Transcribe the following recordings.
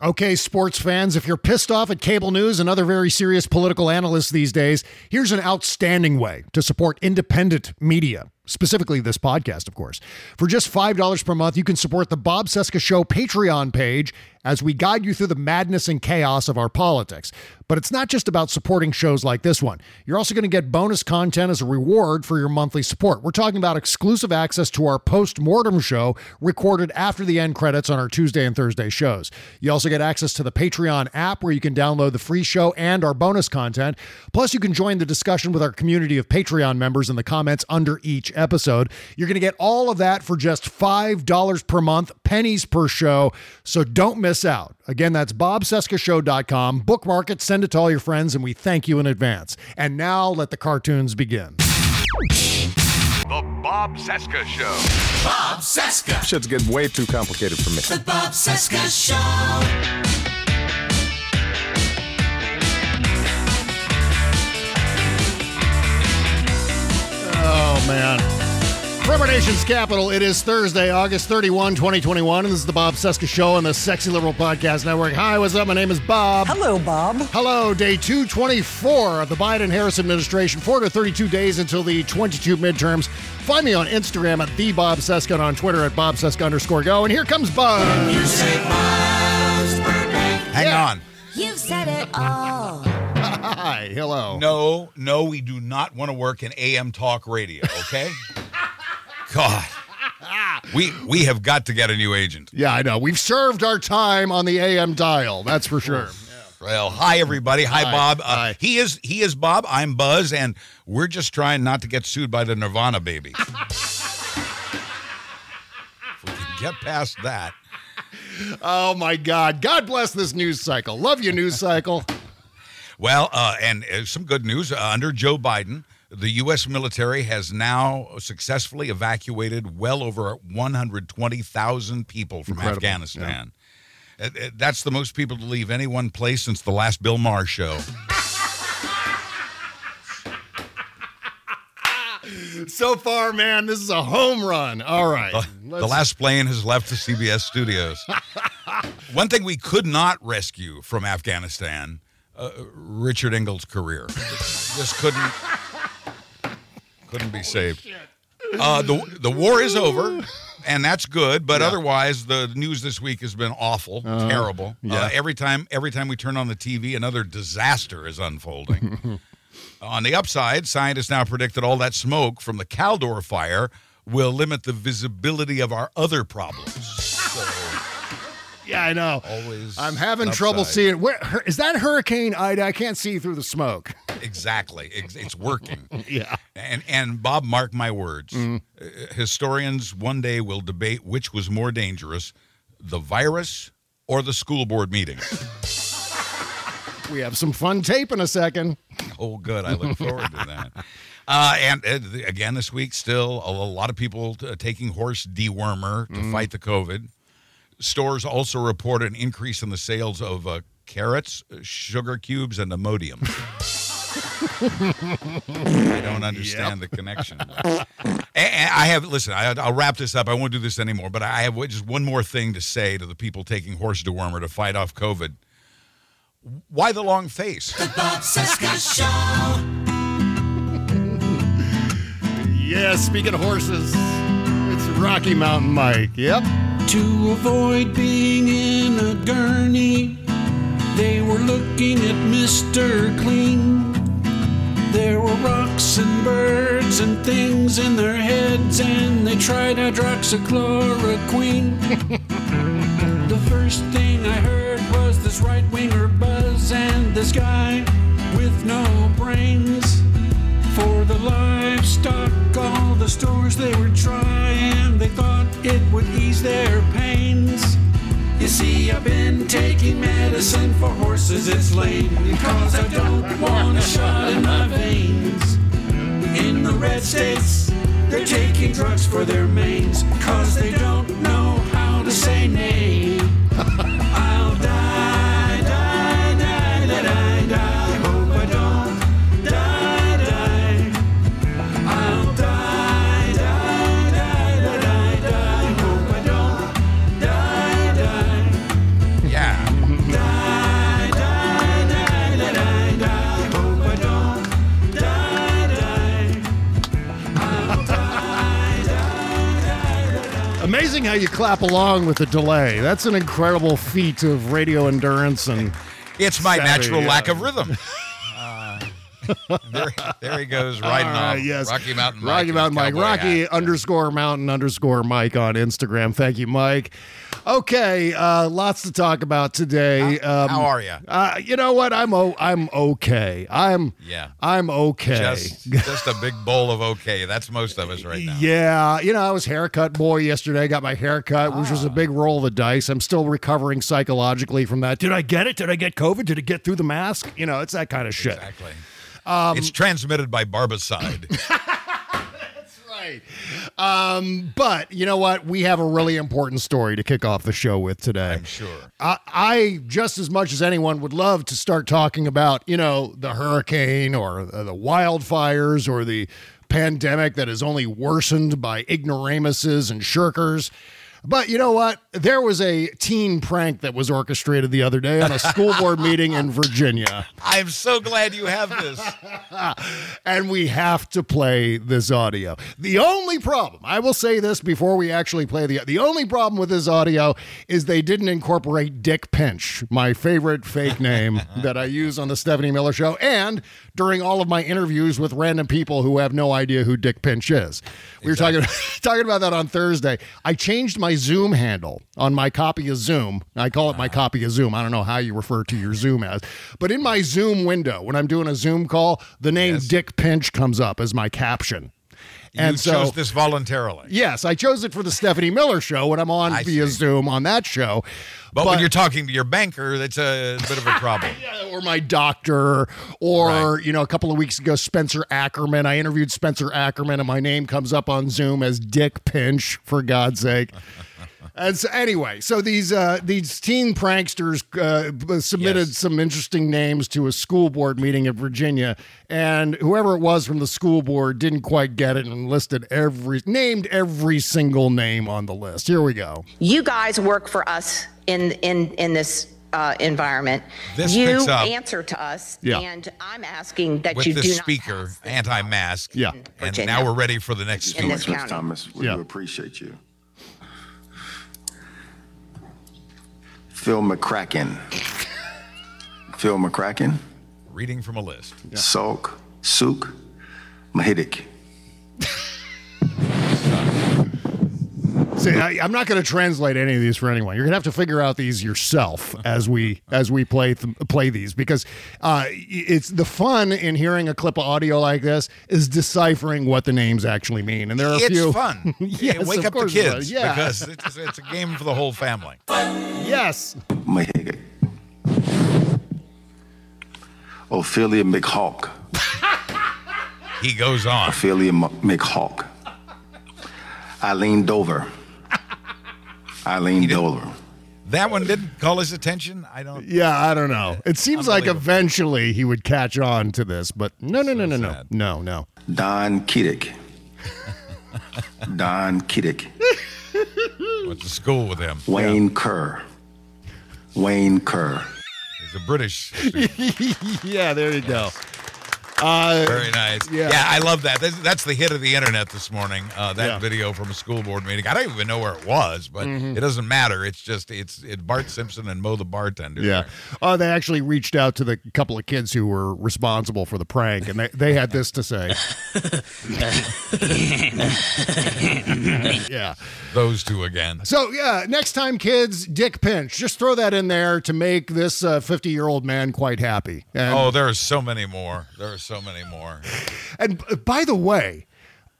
Okay, sports fans, if you're pissed off at cable news and other very serious political analysts these days, here's an outstanding way to support independent media specifically this podcast, of course. For just $5 per month, you can support the Bob Cesca Show Patreon page as we guide you through the madness and chaos of our politics. But it's not just about supporting shows like this one. You're also going to get bonus content as a reward for your monthly support. We're talking about exclusive access to our post-mortem show recorded after the end credits on our Tuesday and Thursday shows. You also get access to the Patreon app where you can download the free show and our bonus content. Plus, you can join the discussion with our community of Patreon members in the comments under each episode. You're going to get all of that for just $5 per month, pennies per show. So don't miss out. Again, that's bobcescashow.com. Bookmark it, send it to all your friends, and we thank you in advance. And now let the cartoons begin. The Bob Cesca Show. Bob Cesca. Shit's getting way too complicated for me. The Bob Cesca Show. Nation's capital, it is Thursday, August 31, 2021, and this is the Bob Cesca Show on the Sexy Liberal Podcast Network. Hi, what's up? My name is Bob. Hello, Bob. Hello, day 224 of the Biden Harris administration, 432 days until the 22 midterms. Find me on Instagram at the Bob Cesca and on Twitter at Bob Cesca underscore go. And here comes Bob. You say Buzz Burbank. Hang Yeah. on. You've said it all. Hi, hello. No, no, we do not want to work in AM talk radio, okay? God. We we have got to get a new agent. Yeah, I know. We've served our time on the AM dial, that's for sure. Well, hi everybody. Hi, Hi. Bob. Uh, Hi. He is he is Bob. I'm Buzz, and we're just trying not to get sued by the Nirvana baby. if we can get past that. Oh, my God. God bless this news cycle. Love you, news cycle. Well, uh, and uh, some good news uh, under Joe Biden, the U.S. military has now successfully evacuated well over 120,000 people from Incredible, Afghanistan. Uh, uh, That's the most people to leave any one place since the last Bill Maher show. So far, man, this is a home run. All right. Uh, the last plane has left the CBS studios. One thing we could not rescue from Afghanistan, uh, Richard Engel's career. Just couldn't couldn't be saved. Uh, the the war is over, and that's good. But otherwise, the news this week has been awful, terrible. yeah. Uh, every time every time we turn on the TV, another disaster is unfolding. on the upside, scientists now predict that all that smoke from the Caldor fire will limit the visibility of our other problems. So Yeah, I know. always, I'm having trouble upside. seeing. Where is that Hurricane Ida? I can't see through the smoke. Exactly, it's, it's working. Yeah. And and Bob, mark my words. Uh, historians one day will debate which was more dangerous, the virus or the school board meeting. We have some fun tape in a second. Oh, good. I look forward to that. Uh, and uh, again, this week, still a, a lot of people uh, taking horse dewormer to fight the COVID. Stores also report an increase in the sales of uh, carrots, uh, sugar cubes, and Imodium. I don't understand the connection. A- and I have listen. I, I'll wrap this up. I won't do this anymore. But I have just one more thing to say to the people taking horse dewormer to fight off COVID. Why the long face? Bob Cesca Show. Yeah, speaking of horses, it's Rocky Mountain Mike. Yep. To avoid being in a gurney, they were looking at Mr. Clean. There were rocks and birds and things in their heads, and they tried hydroxychloroquine. the first thing I heard was this right winger buzz, and this guy with no brains. For the livestock, all the stores they were trying, they thought it would ease their pains. You see, I've been taking medicine for horses, it's lame because I don't want a shot in my veins. In the red states, they're taking drugs for their manes because they don't know how to say nay. Amazing how you clap along with the delay. That's an incredible feat of radio endurance and It's my Savvy, natural yeah. lack of rhythm. There, there he goes, riding right, off. yes. Rocky Mountain Mike. Rocky Mountain Mike. Rocky hat. underscore mountain underscore Mike on Instagram. Thank you, Mike. Okay, uh, lots to talk about today. Um, How are you? Uh, you know what? I'm o- I'm okay. I'm Yeah. I'm okay. Just, just a big bowl of okay. That's most of us right now. Yeah, you know, I was haircut boy yesterday. Got my haircut, which Ah. was a big roll of the dice. I'm still recovering psychologically from that. Did I get it? Did I get COVID? Did it get through the mask? You know, it's that kind of shit. Exactly. Um, it's transmitted by barbicide. That's right. Um, but you know what? We have a really important story to kick off the show with today. I'm sure. I, I just as much as anyone would love to start talking about, you know, the hurricane or uh, the wildfires or the pandemic that is only worsened by ignoramuses and shirkers. But you know what? There was a teen prank that was orchestrated the other day on a school board meeting in Virginia. I'm so glad you have this. and we have to play this audio. The only problem, I will say this before we actually play the the only problem with this audio is they didn't incorporate Dick Pinch, my favorite fake name that I use on the Stephanie Miller show and during all of my interviews with random people who have no idea who Dick Pinch is. We were talking talking about that on Thursday. I changed my Zoom handle on my copy of Zoom. I call it my ah. copy of Zoom. I don't know how you refer to your Zoom as, but in my Zoom window, when I'm doing a Zoom call, the name Dick Pinch comes up as my caption. You And so- chose this voluntarily. Yes, I chose it for the Stephanie Miller show when I'm on I via see. Zoom on that show. But, when you're talking to your banker, that's a bit of a problem. or my doctor, or Right. you know, a couple of weeks ago, Spencer Ackerman. I interviewed Spencer Ackerman, and my name comes up on Zoom as Dick Pinch, for God's sake. And so, anyway, so these uh, these teen pranksters uh, submitted Yes. some interesting names to a school board meeting in Virginia, and whoever it was from the school board didn't quite get it and listed every named every single name on the list. Here we go. You guys work for us in in in this uh, environment. This you picks up- answer to us, Yeah. and I'm asking that With you the do speaker, not pass this anti-mask. Yeah. And Virginia. now we're ready for the next in speaker. this county. Thomas, we Yeah. do appreciate you. Phil McCracken. Phil McCracken. Reading from a list. Salk. Sook. Mahidik. See, I, I'm not going to translate any of these for anyone. You're going to have to figure out these yourself as we as we play th- play these because uh, it's the fun in hearing a clip of audio like this is deciphering what the names actually mean. And there are a It's few fun. yes, Wake of up the kids is. Yeah. because it's, it's a game for the whole family. yes. Mahidik. Ophelia McHawk. He goes on. Ophelia M- McHawk. Eileen Dover. Eileen Dover. That one didn't call his attention. I don't. Yeah, I don't know. It seems like eventually he would catch on to this, but no, no, no, no, no, sad. no, no. Don Kiddick. Don Kiddick. Went to school with him. Wayne Kerr. Wayne Kerr. He's a British. yeah, there you go. Uh, Very nice. yeah. Yeah. I love that. That's, that's the hit of the internet this morning. Uh, that Yeah. video from a school board meeting. I don't even know where it was, but Mhm. it doesn't matter. It's just it's it Bart Simpson and Moe the bartender. Yeah. Oh, they actually reached out to the couple of kids who were responsible for the prank, and they, they had this to say. yeah. Those two again. So, yeah, next time, kids, dick pinch. Just throw that in there to make this 50 year old man quite happy. And, oh, there are so many more. There are so many more. and by the way,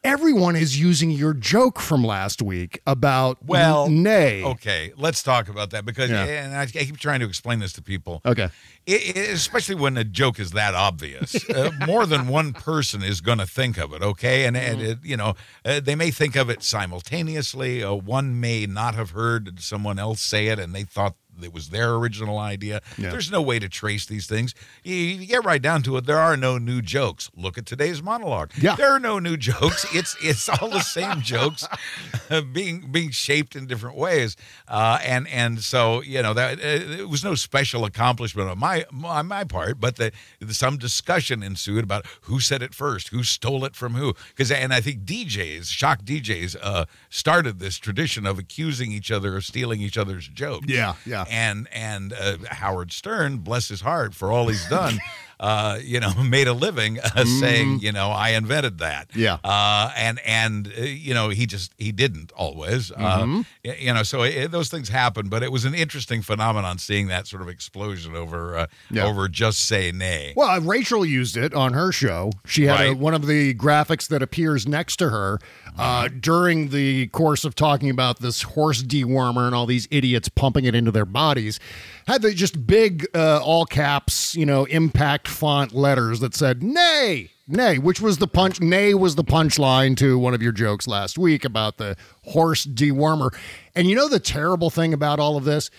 everyone is using your joke from last week about Well, nay. Okay, let's talk about that because, Yeah. and I, I keep trying to explain this to people. Okay. It, it- especially when a joke is that obvious, uh, more than one person is going to think of it. Okay, and, and Mm-hmm. it, you know uh, they may think of it simultaneously. Uh, one may not have heard someone else say it, and they thought it was their original idea. Yeah. There's no way to trace these things. You, you get right down to it. There are no new jokes. Look at today's monologue. Yeah. there are no new jokes. It's it's all the same jokes being being shaped in different ways. Uh, and and so you know that uh, it was no special accomplishment on my on my part, but the, some discussion ensued about who said it first, who stole it from who. Because and I think DJs, shock DJs, uh, started this tradition of accusing each other of stealing each other's jokes. Yeah, yeah. And and uh, Howard Stern, bless his heart for all he's done. Uh, you know, made a living uh, saying, you know, I invented that. Mm-hmm. Yeah. Uh, and and uh, you know, he just he didn't always. Uh, Mhm. y- you know, so it, those things happen. But it was an interesting phenomenon seeing that sort of explosion over uh, Yeah. over just say nay. Well, uh, Rachel used it on her show. She had a, one of the graphics that appears next to her uh, during the course of talking about this horse dewormer and all these idiots pumping it into their bodies. Had the just big, uh, all caps, you know, impact font letters that said "nay." Nay, which was the punch. Nay was the punchline to one of your jokes last week about the horse dewormer. And you know the terrible thing about all of this?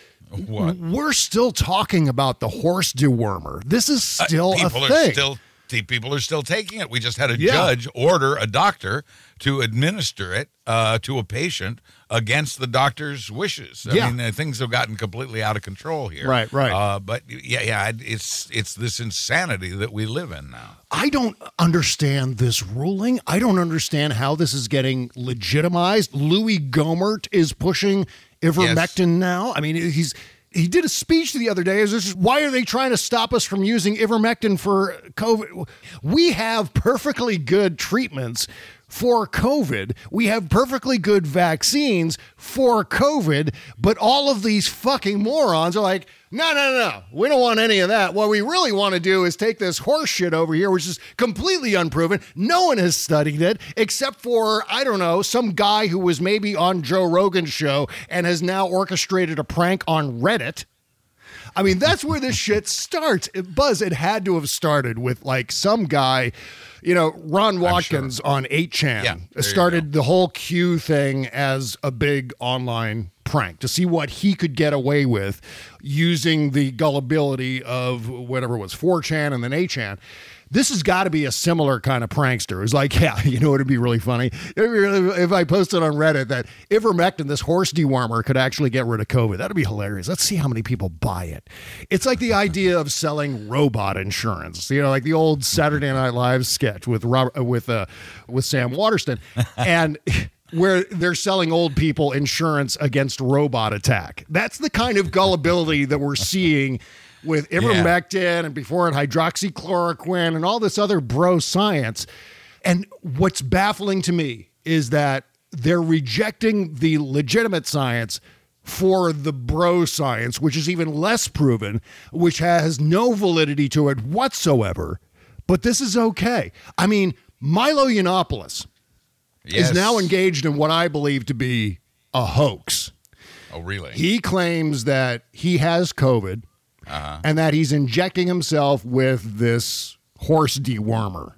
What? We're still talking about the horse dewormer. This is Uh, still a thing. are still people are still taking it. We just had a Yeah. judge order a doctor to administer it uh, to a patient against the doctor's wishes. I Yeah. mean, uh, things have gotten completely out of control here. Right, right. Uh, but yeah, yeah, it's it's this insanity that we live in now. I don't understand this ruling. I don't understand how this is getting legitimized. Louie Gohmert is pushing ivermectin now. I mean, he's he did a speech the other day. Is this why are they trying to stop us from using ivermectin for COVID? We have perfectly good treatments for COVID. We have perfectly good vaccines for COVID, but all of these fucking morons are like, no, no, no. We don't want any of that. What we really want to do is take this horse shit over here, which is completely unproven. No one has studied it except for, I don't know, some guy who was maybe on Joe Rogan's show and has now orchestrated a prank on Reddit. I mean, that's where this shit starts. It, Buzz, it had to have started with like some guy, you know, Ron Watkins on 8chan Yeah, started the whole Q thing as a big online prank to see what he could get away with using the gullibility of whatever it was 4chan and then 8chan. This has got to be a similar kind of prankster. It's like, yeah, you know, it'd be really funny It'd be really- if I posted on Reddit that ivermectin, this horse dewormer, could actually get rid of COVID. That'd be hilarious. Let's see how many people buy it. It's like the idea of selling robot insurance. You know, like the old Saturday Night Live sketch with Robert with uh, with Sam Waterston, and. Where they're selling old people insurance against robot attack. That's the kind of gullibility that we're seeing with ivermectin and before it hydroxychloroquine and all this other bro science. And what's baffling to me is that they're rejecting the legitimate science for the bro science, which is even less proven, which has no validity to it whatsoever. But this is okay. I mean, Milo Yiannopoulos Yes. is now engaged in what I believe to be a hoax. Oh, really? He claims that he has COVID Uh-huh. and that he's injecting himself with this horse dewormer.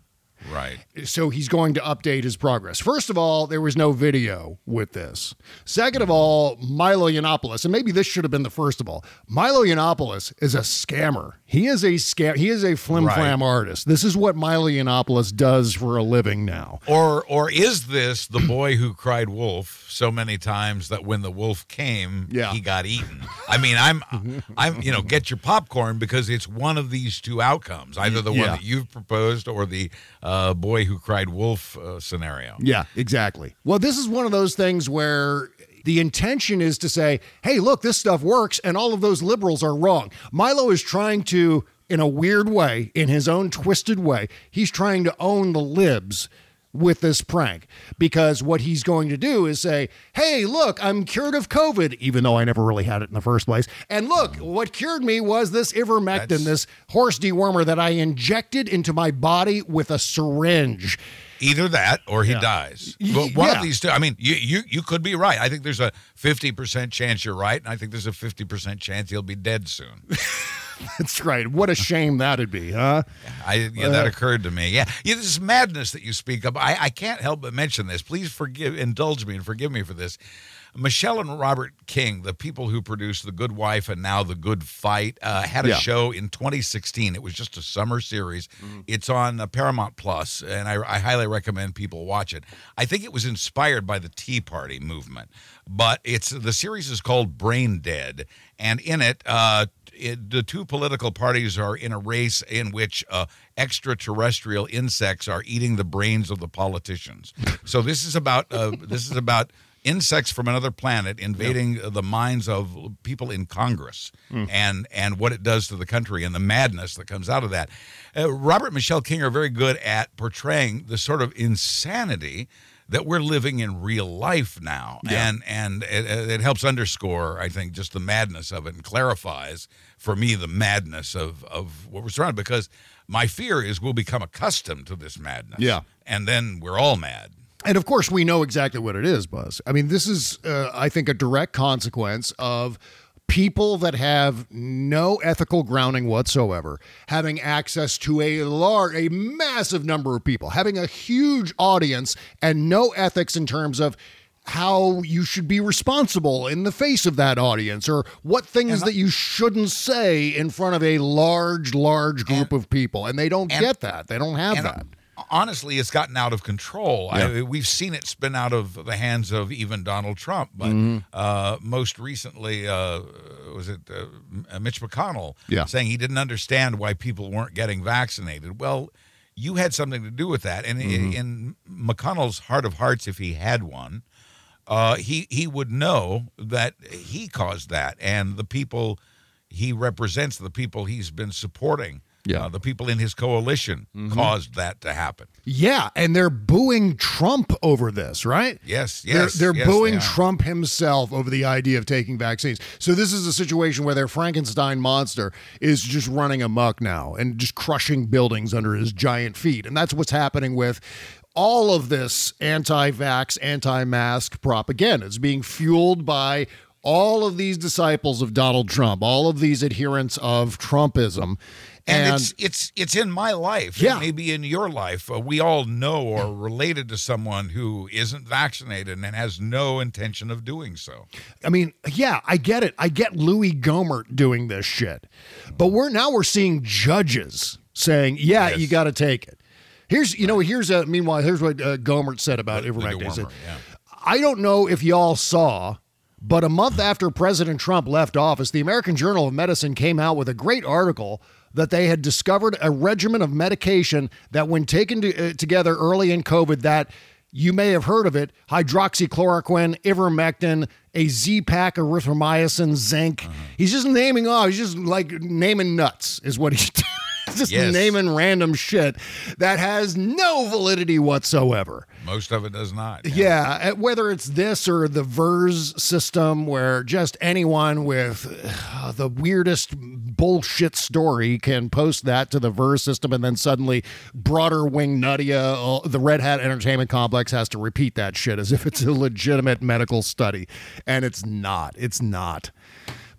Right. So he's going to update his progress. First of all, there was no video with this. Second of all, Milo Yiannopoulos, and maybe this should have been the first of all. Milo Yiannopoulos is a scammer. He is a scam. He is a flim flam artist. This is what Milo Yiannopoulos does for a living now. Or or is this the boy who cried wolf so many times that when the wolf came, Yeah. he got eaten? I mean, I'm I'm you know, get your popcorn because it's one of these two outcomes, either the one that you've proposed or the uh, boy who cried wolf uh, scenario. Yeah, exactly. Well, this is one of those things where the intention is to say, hey, look, this stuff works, and all of those liberals are wrong. Milo is trying to, in a weird way, in his own twisted way, he's trying to own the libs with this prank because what he's going to do is say, Hey, look, I'm cured of COVID, even though I never really had it in the first place. And look, what cured me was this ivermectin, this horse dewormer that I injected into my body with a syringe. Either that or he dies. But one yeah. of these two. I mean, you, you you could be right. I think there's a 50% chance you're right, and I think there's a 50% chance he'll be dead soon. That's right. What a shame that'd be, huh? I yeah, that Uh, occurred to me. Yeah, yeah, this madness that you speak of. I, I can't help but mention this. Please forgive, indulge me, and forgive me for this. Michelle and Robert King, the people who produced The Good Wife and now The Good Fight, uh, had a Yeah. show in 2016. It was just a summer series. It's on uh, Paramount Plus, and I, I highly recommend people watch it. I think it was inspired by the Tea Party movement, but it's the series is called Brain Dead, and in it, uh, it, the two political parties are in a race in which uh, extraterrestrial insects are eating the brains of the politicians. so this is about uh, this is about insects from another planet invading the minds of people in Congress and and what it does to the country and the madness that comes out of that. Uh, Robert and Michelle King are very good at portraying the sort of insanity that we're living in real life now and and it, it helps underscore i think just the madness of it and clarifies for me the madness of of what we're surrounded because my fear is we'll become accustomed to this madness Yeah. and then we're all mad And of course, we know exactly what it is, Buzz. I mean, this is, uh, I think, a direct consequence of people that have no ethical grounding whatsoever having access to a large, a massive number of people, having a huge audience, and no ethics in terms of how you should be responsible in the face of that audience or what things that you shouldn't say in front of a large large group of people. And they don't and- get that. They don't have and that. honestly it's gotten out of control. I, we've seen it spin out of the hands of even donald trump but Mhm. uh, most recently uh, was it uh, mitch mcconnell Yeah. saying he didn't understand why people weren't getting vaccinated. Well you had something to do with that. And Mhm. in mcconnell's heart of hearts if he had one uh, he he would know that he caused that, and the people he represents, the people he's been supporting, Yeah. uh, the people in his coalition, Mhm. caused that to happen. Yeah, and they're booing Trump over this, right? Yes, They're, yes, they're yes, booing they. Trump himself over the idea of taking vaccines. So this is a situation where their Frankenstein monster is just running amok now and just crushing buildings under his giant feet. And that's what's happening with all of this anti-vax, anti-mask propaganda. It's being fueled by all of these disciples of Donald Trump, all of these adherents of Trumpism. And, it's it's it's in my life. Yeah. It may be in your life. Uh, we all know or related to someone who isn't vaccinated and has no intention of doing so. I mean, yeah, I get it. I get Louie Gohmert doing this shit. But we're now we're seeing judges saying, "Yeah, you got to take it." Here's, you know, here's a meanwhile, here's what uh, Gohmert said about ivermectin. He said, I don't know if y'all saw, but a month after President Trump left office, the American Journal of Medicine came out with a great article that they had discovered a regimen of medication that, when taken to, uh, together early in COVID, that you may have heard of it: hydroxychloroquine, ivermectin, a Z-Pack, erythromycin, zinc. He's just naming off. He's just like naming nuts, is what he's. just Yes. naming random shit that has no validity whatsoever. Most of it does not. Yeah, uh, whether it's this or the VAERS system, where just anyone with uh, the weirdest bullshit story can post that to the VAERS system, and then suddenly broader wing Nuttia, uh, the Red Hat Entertainment Complex has to repeat that shit as if it's a legitimate medical study, and it's not. It's not.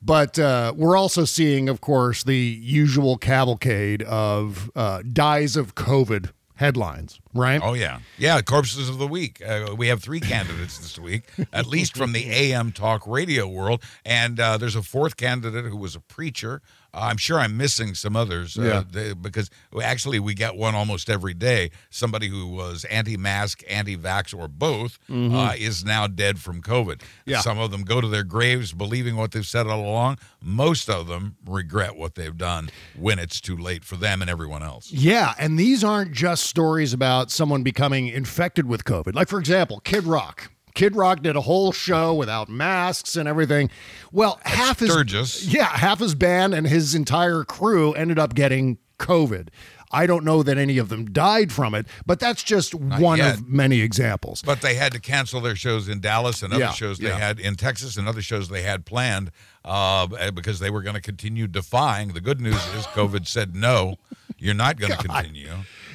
But uh, we're also seeing, of course, the usual cavalcade of uh, dies of COVID headlines, right? Oh yeah, yeah. Corpses of the week. Uh, we have three candidates this week, at least from the AM talk radio world, and uh, there's a fourth candidate who was a preacher. Uh, I'm sure I'm missing some others uh, Yeah. they- because actually we get one almost every day. Somebody who was anti-mask, anti-vax, or both Mhm. uh, is now dead from COVID. Yeah. Some of them go to their graves believing what they've said all along. Most of them regret what they've done when it's too late for them and everyone else. Yeah, and these aren't just stories about someone becoming infected with COVID. Like, for example, Kid Rock. Kid Rock did a whole show without masks and everything. Well, half his Sturgis. yeah, half his band and his entire crew ended up getting COVID. I don't know that any of them died from it, but that's just one yet. of many examples. But they had to cancel their shows in Dallas and other Yeah, shows they yeah. had in Texas and other shows they had planned uh, because they were going to continue defying. The good news is COVID said no, you're not going to continue.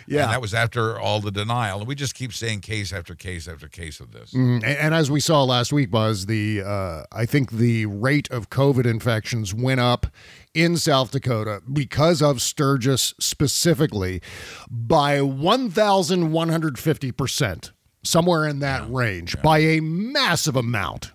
Yeah. And that was after all the denial. And we just keep saying case after case after case of this. Mm, and, and as we saw last week, Buzz, the uh, I think the rate of COVID infections went up in South Dakota because of Sturgis specifically by 1,150 percent, somewhere in that range, by a massive amount.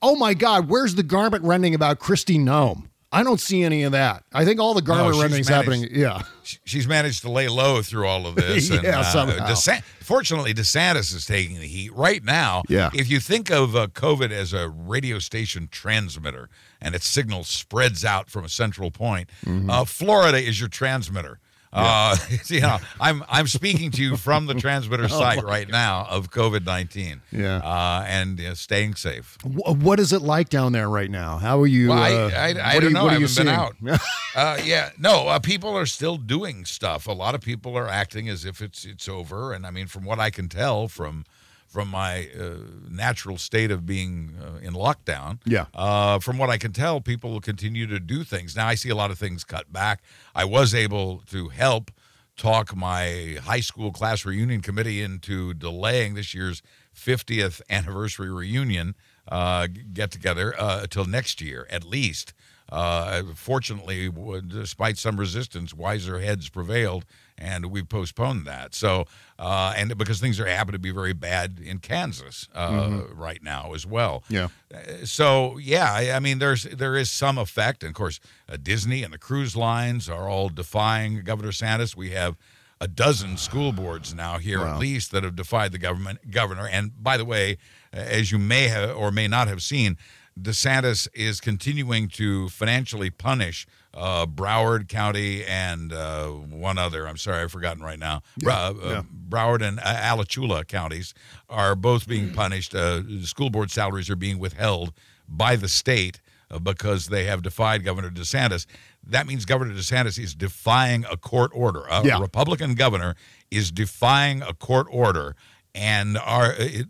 Oh my God, where's the garment rending about Kristi Noem? I don't see any of that. I think all the garment No, she's rending's managed- happening. Yeah. She's managed to lay low through all of this. And, Yeah, uh, somehow. Fortunately, DeSantis is taking the heat right now. Yeah. If you think of uh, COVID as a radio station transmitter and its signal spreads out from a central point, Mm-hmm. uh, Florida is your transmitter. Uh, you know, I'm I'm speaking to you from the transmitter site Oh my right now of COVID nineteen. Yeah. uh, and uh, staying safe. Wh- What is it like down there right now? How are you? Well, uh, I, I, I what are don't you- know. I haven't been seeing? out. uh, yeah, no. Uh, people are still doing stuff. A lot of people are acting as if it's it's over. And I mean, from what I can tell from from my uh, natural state of being uh, in lockdown, Yeah. uh, from what I can tell, people will continue to do things. Now, I see a lot of things cut back. I was able to help talk my high school class reunion committee into delaying this year's 50th anniversary reunion uh, get together uh, until next year at least. Uh, fortunately, despite some resistance, wiser heads prevailed, and we've postponed that. So, uh, and because things are happen to be very bad in Kansas uh, Mhm. right now as well. Yeah. Uh, So yeah, I, I mean, there's there is some effect, and of course, uh, Disney and the cruise lines are all defying Governor Santis. We have a dozen school boards now here Wow. at least that have defied the government governor. And by the way, as you may have or may not have seen, DeSantis is continuing to financially punish uh, Broward County and uh, one other. I'm sorry, I've forgotten right now. Bra- uh, yeah. Broward and uh, Alachua counties are both being punished. Uh, school board salaries are being withheld by the state because they have defied Governor DeSantis. That means Governor DeSantis is defying a court order. A Yeah. Republican governor is defying a court order, and are it,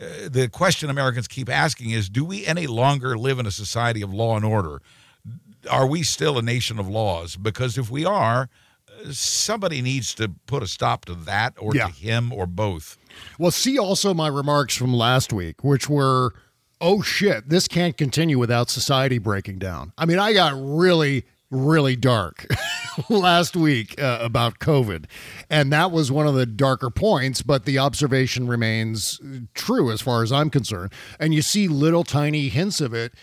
uh, the question Americans keep asking is: Do we any longer live in a society of law and order? Are we still a nation of laws? Because if we are, uh, somebody needs to put a stop to that, or Yeah. to him, or both. Well, see also my remarks from last week, which were, oh shit, this can't continue without society breaking down. I mean, I got really, really dark last week uh, about COVID. And that was one of the darker points, but the observation remains true as far as I'm concerned. And you see little tiny hints of it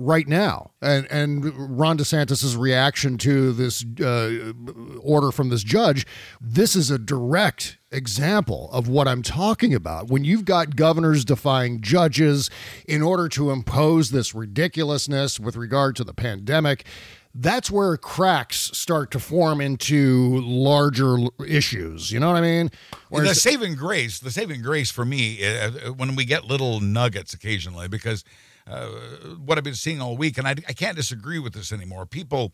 right now. And and Ron DeSantis's reaction to this uh, order from this judge, this is a direct example of what I'm talking about. When you've got governors defying judges in order to impose this ridiculousness with regard to the pandemic, that's where cracks start to form into larger issues. You know what I mean? the saving grace, the saving grace for me, uh, when we get little nuggets occasionally, because uh, what I've been seeing all week, and I, I can't disagree with this anymore. People,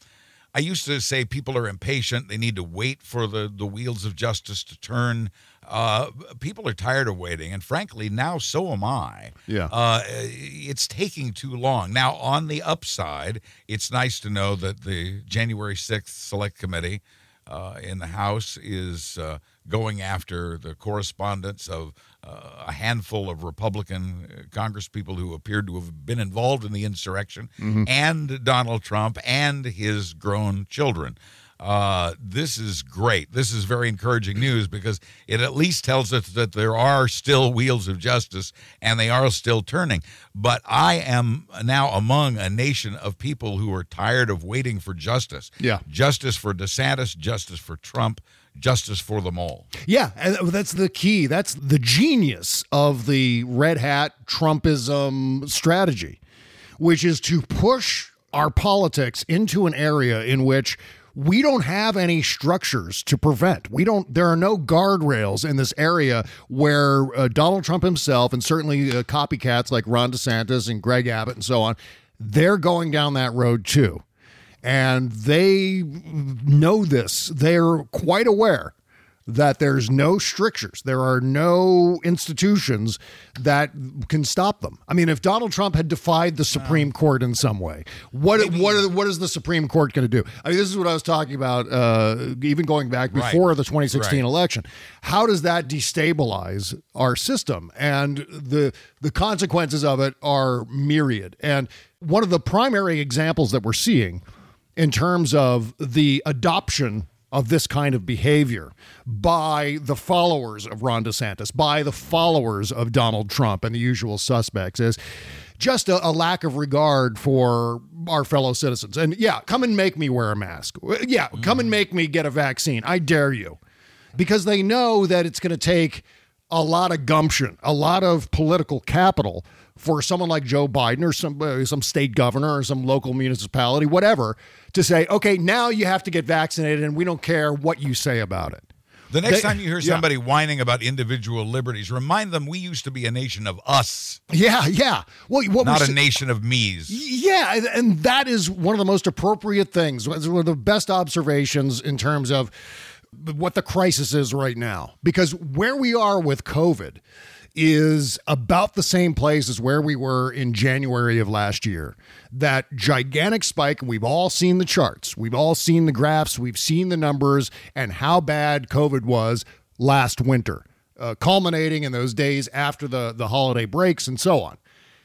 I used to say people are impatient; they need to wait for the the wheels of justice to turn. Uh, people are tired of waiting, and frankly, now so am I. Yeah. Uh, it's taking too long. Now, on the upside, it's nice to know that the January 6th Select Committee uh, in the House is uh, going after the correspondence of uh, a handful of Republican uh, congresspeople who appeared to have been involved in the insurrection Mhm. and Donald Trump and his grown children. Uh, this is great. This is very encouraging news because it at least tells us that there are still wheels of justice and they are still turning. But I am now among a nation of people who are tired of waiting for justice. Yeah. Justice for DeSantis, justice for Trump, justice for them all. Yeah, that's the key. That's the genius of the red hat Trumpism strategy, which is to push our politics into an area in which we don't have any structures to prevent. We don't. There are no guardrails in this area where uh, Donald Trump himself and certainly uh, copycats like Ron DeSantis and Greg Abbott and so on, they're going down that road too, and they know this. They're quite aware that there's no strictures. There are no institutions that can stop them. I mean, if Donald Trump had defied the Supreme Court in some way, what what what is the Supreme Court going to do? I mean, this is what I was talking about, uh, even going back Right. before the 2016 Right. election. How does that destabilize our system? And the the consequences of it are myriad. And one of the primary examples that we're seeing in terms of the adoption of this kind of behavior by the followers of Ron DeSantis, by the followers of Donald Trump and the usual suspects is just a, a lack of regard for our fellow citizens. And yeah, come and make me wear a mask. Yeah, mm. come and make me get a vaccine. I dare you. Because they know that it's going to take a lot of gumption, a lot of political capital for someone like Joe Biden or some uh, some state governor or some local municipality, whatever, to say, okay, now you have to get vaccinated, and we don't care what you say about it. The next They- time you hear yeah. somebody whining about individual liberties, remind them we used to be a nation of us, Yeah, yeah. Well, what not a nation of me's. Yeah, and- and that is one of the most appropriate things. It's one of the best observations in terms of what the crisis is right now. Because where we are with COVID is about the same place as where we were in January of last year. That gigantic spike, and we've all seen the charts, we've all seen the graphs, we've seen the numbers, and how bad COVID was last winter, uh, culminating in those days after the, the holiday breaks and so on.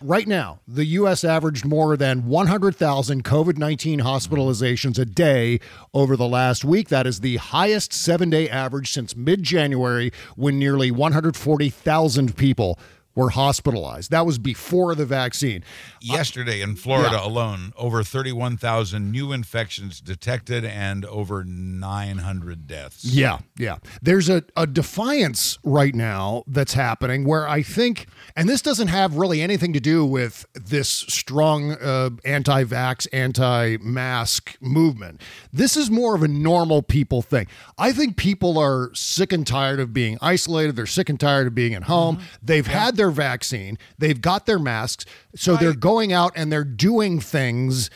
Right now, the U.S. averaged more than 100,000 COVID 19 hospitalizations a day over the last week. That is the highest seven day average since mid January when nearly 140,000 people were hospitalized. That was before the vaccine. Yesterday in Florida Yeah. alone, over 31,000 new infections detected and over 900 deaths. Yeah, yeah. There's a, a defiance right now that's happening where I think, and this doesn't have really anything to do with this strong uh, anti vax, anti mask movement. This is more of a normal people thing. I think people are sick and tired of being isolated. They're sick and tired of being at home. They've had their vaccine, they've got their masks. So they're going out and they're doing things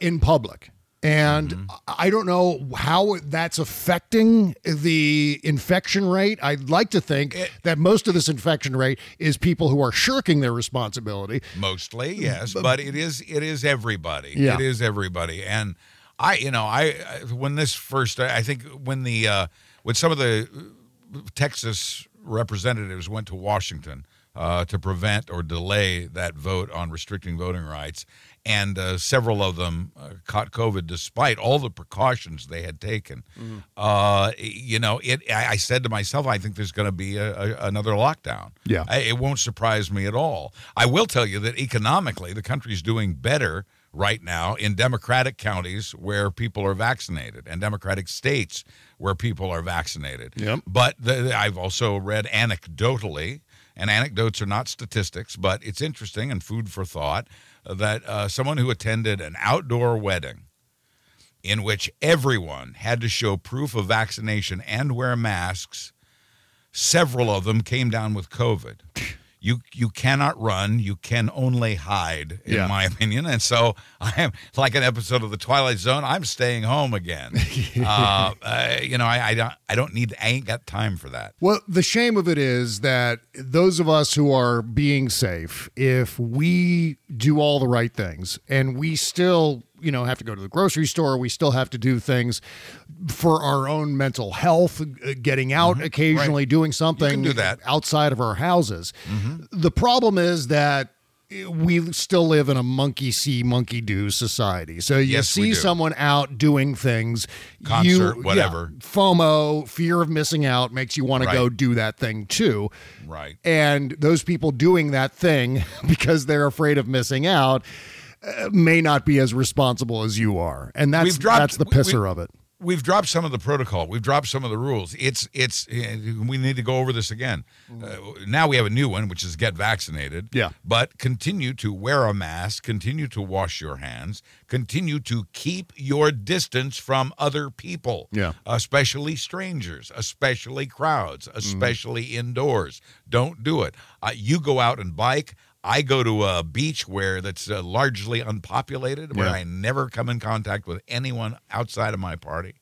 in public. And I don't know how that's affecting the infection rate. I'd like to think that most of this infection rate is people who are shirking their responsibility. Mostly, yes, but it is it is everybody. Yeah. It is everybody. And I, you know, I I- when this first I think when the uh when some of the Texas representatives went to Washington uh, to prevent or delay that vote on restricting voting rights, and uh, several of them uh, caught COVID despite all the precautions they had taken. Uh, you know, it. I, I said to myself, I think there's going to be a, a, another lockdown. Yeah. I, it won't surprise me at all. I will tell you that economically, the country's doing better right now in Democratic counties where people are vaccinated and Democratic states where people are vaccinated. Yep. But the, I've also read anecdotally, and anecdotes are not statistics, but it's interesting and food for thought that uh, someone who attended an outdoor wedding in which everyone had to show proof of vaccination and wear masks, several of them came down with COVID. You you cannot run. You can only hide, in Yeah. my opinion. And so I am like an episode of the Twilight Zone. I'm staying home again. uh, uh, you know, I, I don't I don't need. I ain't got time for that. Well, the shame of it is that those of us who are being safe, if we do all the right things and we still, you know, have to go to the grocery store, we still have to do things for our own mental health, uh, getting out occasionally, doing something do that. outside of our houses. The problem is that we still live in a monkey see, monkey do society. So you Yes, see someone out doing things, Concert, you, whatever. yeah, FOMO, fear of missing out, makes you want to go do that thing too. Right. And those people doing that thing because they're afraid of missing out uh, may not be as responsible as you are, and that's dropped- that's the we- we- pisser of it. We've dropped some of the protocol. We've dropped some of the rules. It's it's. uh, We need to go over this again. Uh, now we have a new one, which is get vaccinated. Yeah. But continue to wear a mask. Continue to wash your hands. Continue to keep your distance from other people. Yeah. Especially strangers. Especially crowds. Especially indoors. Don't do it. Uh, you go out and bike. I go to a beach where that's uh, largely unpopulated, where Yeah. I never come in contact with anyone outside of my party.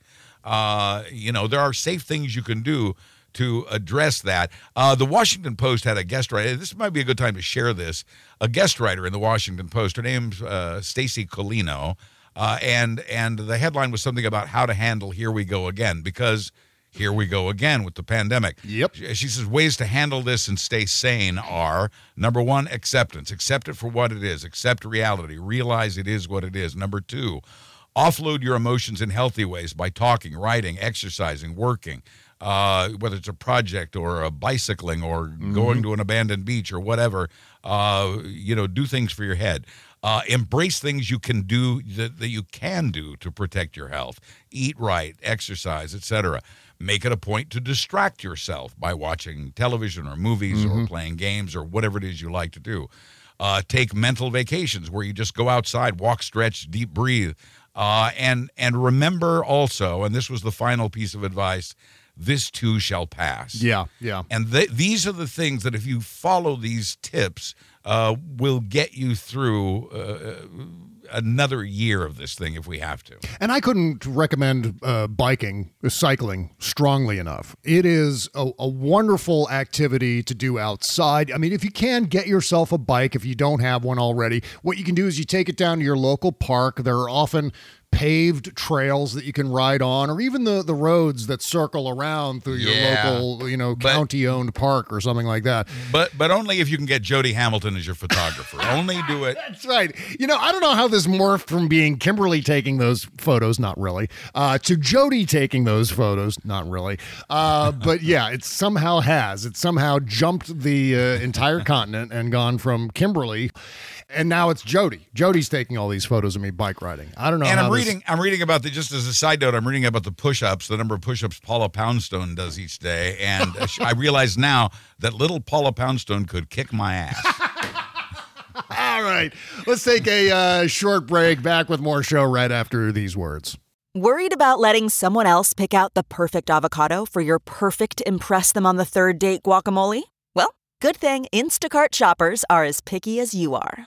Uh, you know, there are safe things you can do to address that. Uh, the Washington Post had a guest writer. This might be a good time to share this. A guest writer in the Washington Post. Her name's uh, Stacey Colino, uh, and and the headline was something about how to handle "Here We Go Again" because here we go again with the pandemic. Yep. She says ways to handle this and stay sane are number one, acceptance. Accept it for what it is. Accept reality. Realize it is what it is. Number two, offload your emotions in healthy ways by talking, writing, exercising, working. Uh, whether it's a project or a bicycling or going to an abandoned beach or whatever, uh, you know, do things for your head. Uh, embrace things you can do that, that you can do to protect your health. Eat right, exercise, etc. Make it a point to distract yourself by watching television or movies or playing games or whatever it is you like to do. Uh, take mental vacations where you just go outside, walk, stretch, deep breathe, uh, and and remember also. And this was the final piece of advice: this too shall pass. Yeah, yeah. And th- these are the things that if you follow these tips, uh, will get you through uh, another year of this thing if we have to. And I couldn't recommend uh, biking, cycling strongly enough. It is a, a wonderful activity to do outside. I mean, if you can get yourself a bike, if you don't have one already, what you can do is you take it down to your local park. There are often paved trails that you can ride on, or even the, the roads that circle around through your Yeah, local, you know, county owned park or something like that. But but only if you can get Jody Hamilton as your photographer. only do it. That's right. You know, I don't know how this morphed from being Kimberly taking those photos, not really, uh, to Jody taking those photos, not really. Uh, but yeah, it somehow has. It somehow jumped the uh, entire continent and gone from Kimberly, and now it's Jody. Jody's taking all these photos of me bike riding. I don't know. and how I'm this- reading. I'm reading about the. Just as a side note, I'm reading about the push-ups, the number of push-ups Paula Poundstone does each day, and I realize now that little Paula Poundstone could kick my ass. All right, let's take a uh, short break. Back with more show right after these words. Worried about letting someone else pick out the perfect avocado for your perfect Impress Them on the Third Date guacamole? Well, good thing Instacart shoppers are as picky as you are.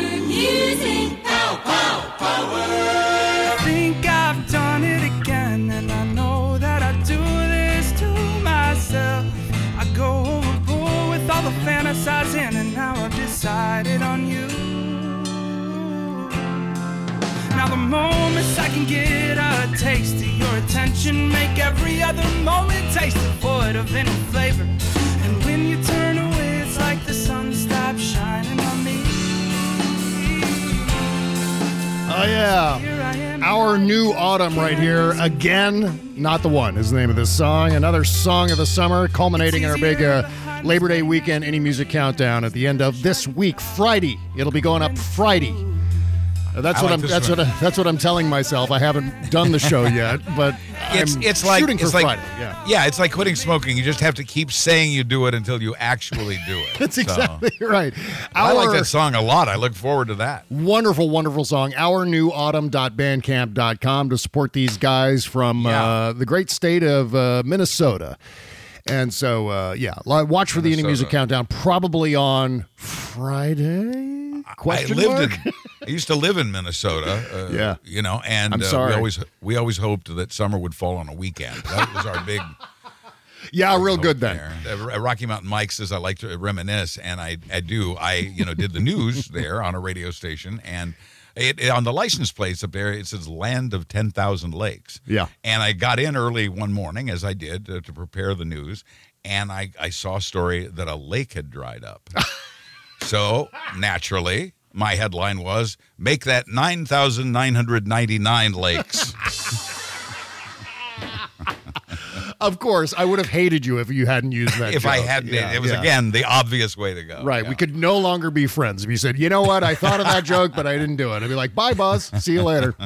Power. I think I've done it again, and I know that I do this to myself. I go overboard with all the fantasizing, and now I've decided on you. Now the moments I can get a taste of your attention make every other moment taste devoid of any flavor. And when you turn Oh yeah. Our new autumn right here again. Not the one is the name of this song. Another song of the summer, culminating in our big uh, Labor Day weekend any music countdown at the end of this week, Friday. It'll be going up Friday. Uh, That's I what like I'm. That's one. what. I, that's what I'm telling myself. I haven't done the show yet, but It's I'm it's like shooting for like Friday. Yeah, yeah, it's like quitting smoking. You just have to keep saying you do it until you actually do it. that's So, exactly right. I like that song a lot. I look forward to that. Wonderful, wonderful song. OurNewAutumn.bandcamp.com to support these guys from uh, the great state of uh, Minnesota. And so, uh, yeah, watch for the Indie Music Countdown probably on Friday. Question I lived mark? in. I used to live in Minnesota. Uh, Yeah. you know, and I'm uh, sorry. we always we always hoped that summer would fall on a weekend. That was our big. Yeah, real good then. there. Uh, Rocky Mountain Mike says I like to reminisce, and I, I do. I you know did the news there on a radio station, and it, it- on the license plates up there it says "Land of Ten Thousand Lakes." Yeah. And I got in early one morning, as I did uh, to prepare the news, and I, I saw a story that a lake had dried up. So naturally, my headline was "Make that nine thousand nine hundred ninety nine lakes." Of course, I would have hated you if you hadn't used that. if I hadn't, Yeah, it was yeah. again the obvious way to go. Right, we could no longer be friends if you said, "You know what? I thought of that joke, but I didn't do it." I'd be like, "Bye, Buzz. See you later."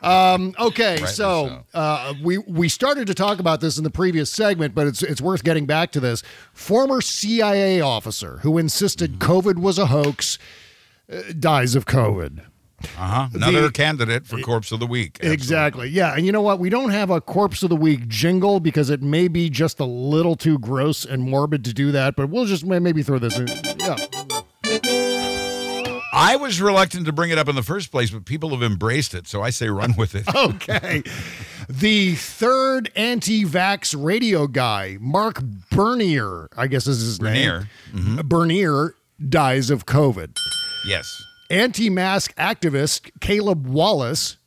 Um, okay, Rightly so uh, we we started to talk about this in the previous segment, but it's it's worth getting back to this. Former CIA officer who insisted COVID was a hoax uh, dies of COVID. Uh huh. Another The- candidate for Corpse of the Week. Exactly. Yeah. And you know what? We don't have a corpse of the week jingle because it may be just a little too gross and morbid to do that, but we'll just maybe throw this in. Yeah. I was reluctant to bring it up in the first place, but people have embraced it, so I say run with it. Okay. The third anti vax radio guy, Mark Bernier, I guess is his Bernier. name. Bernier dies of COVID. Yes. Anti mask activist Caleb Wallace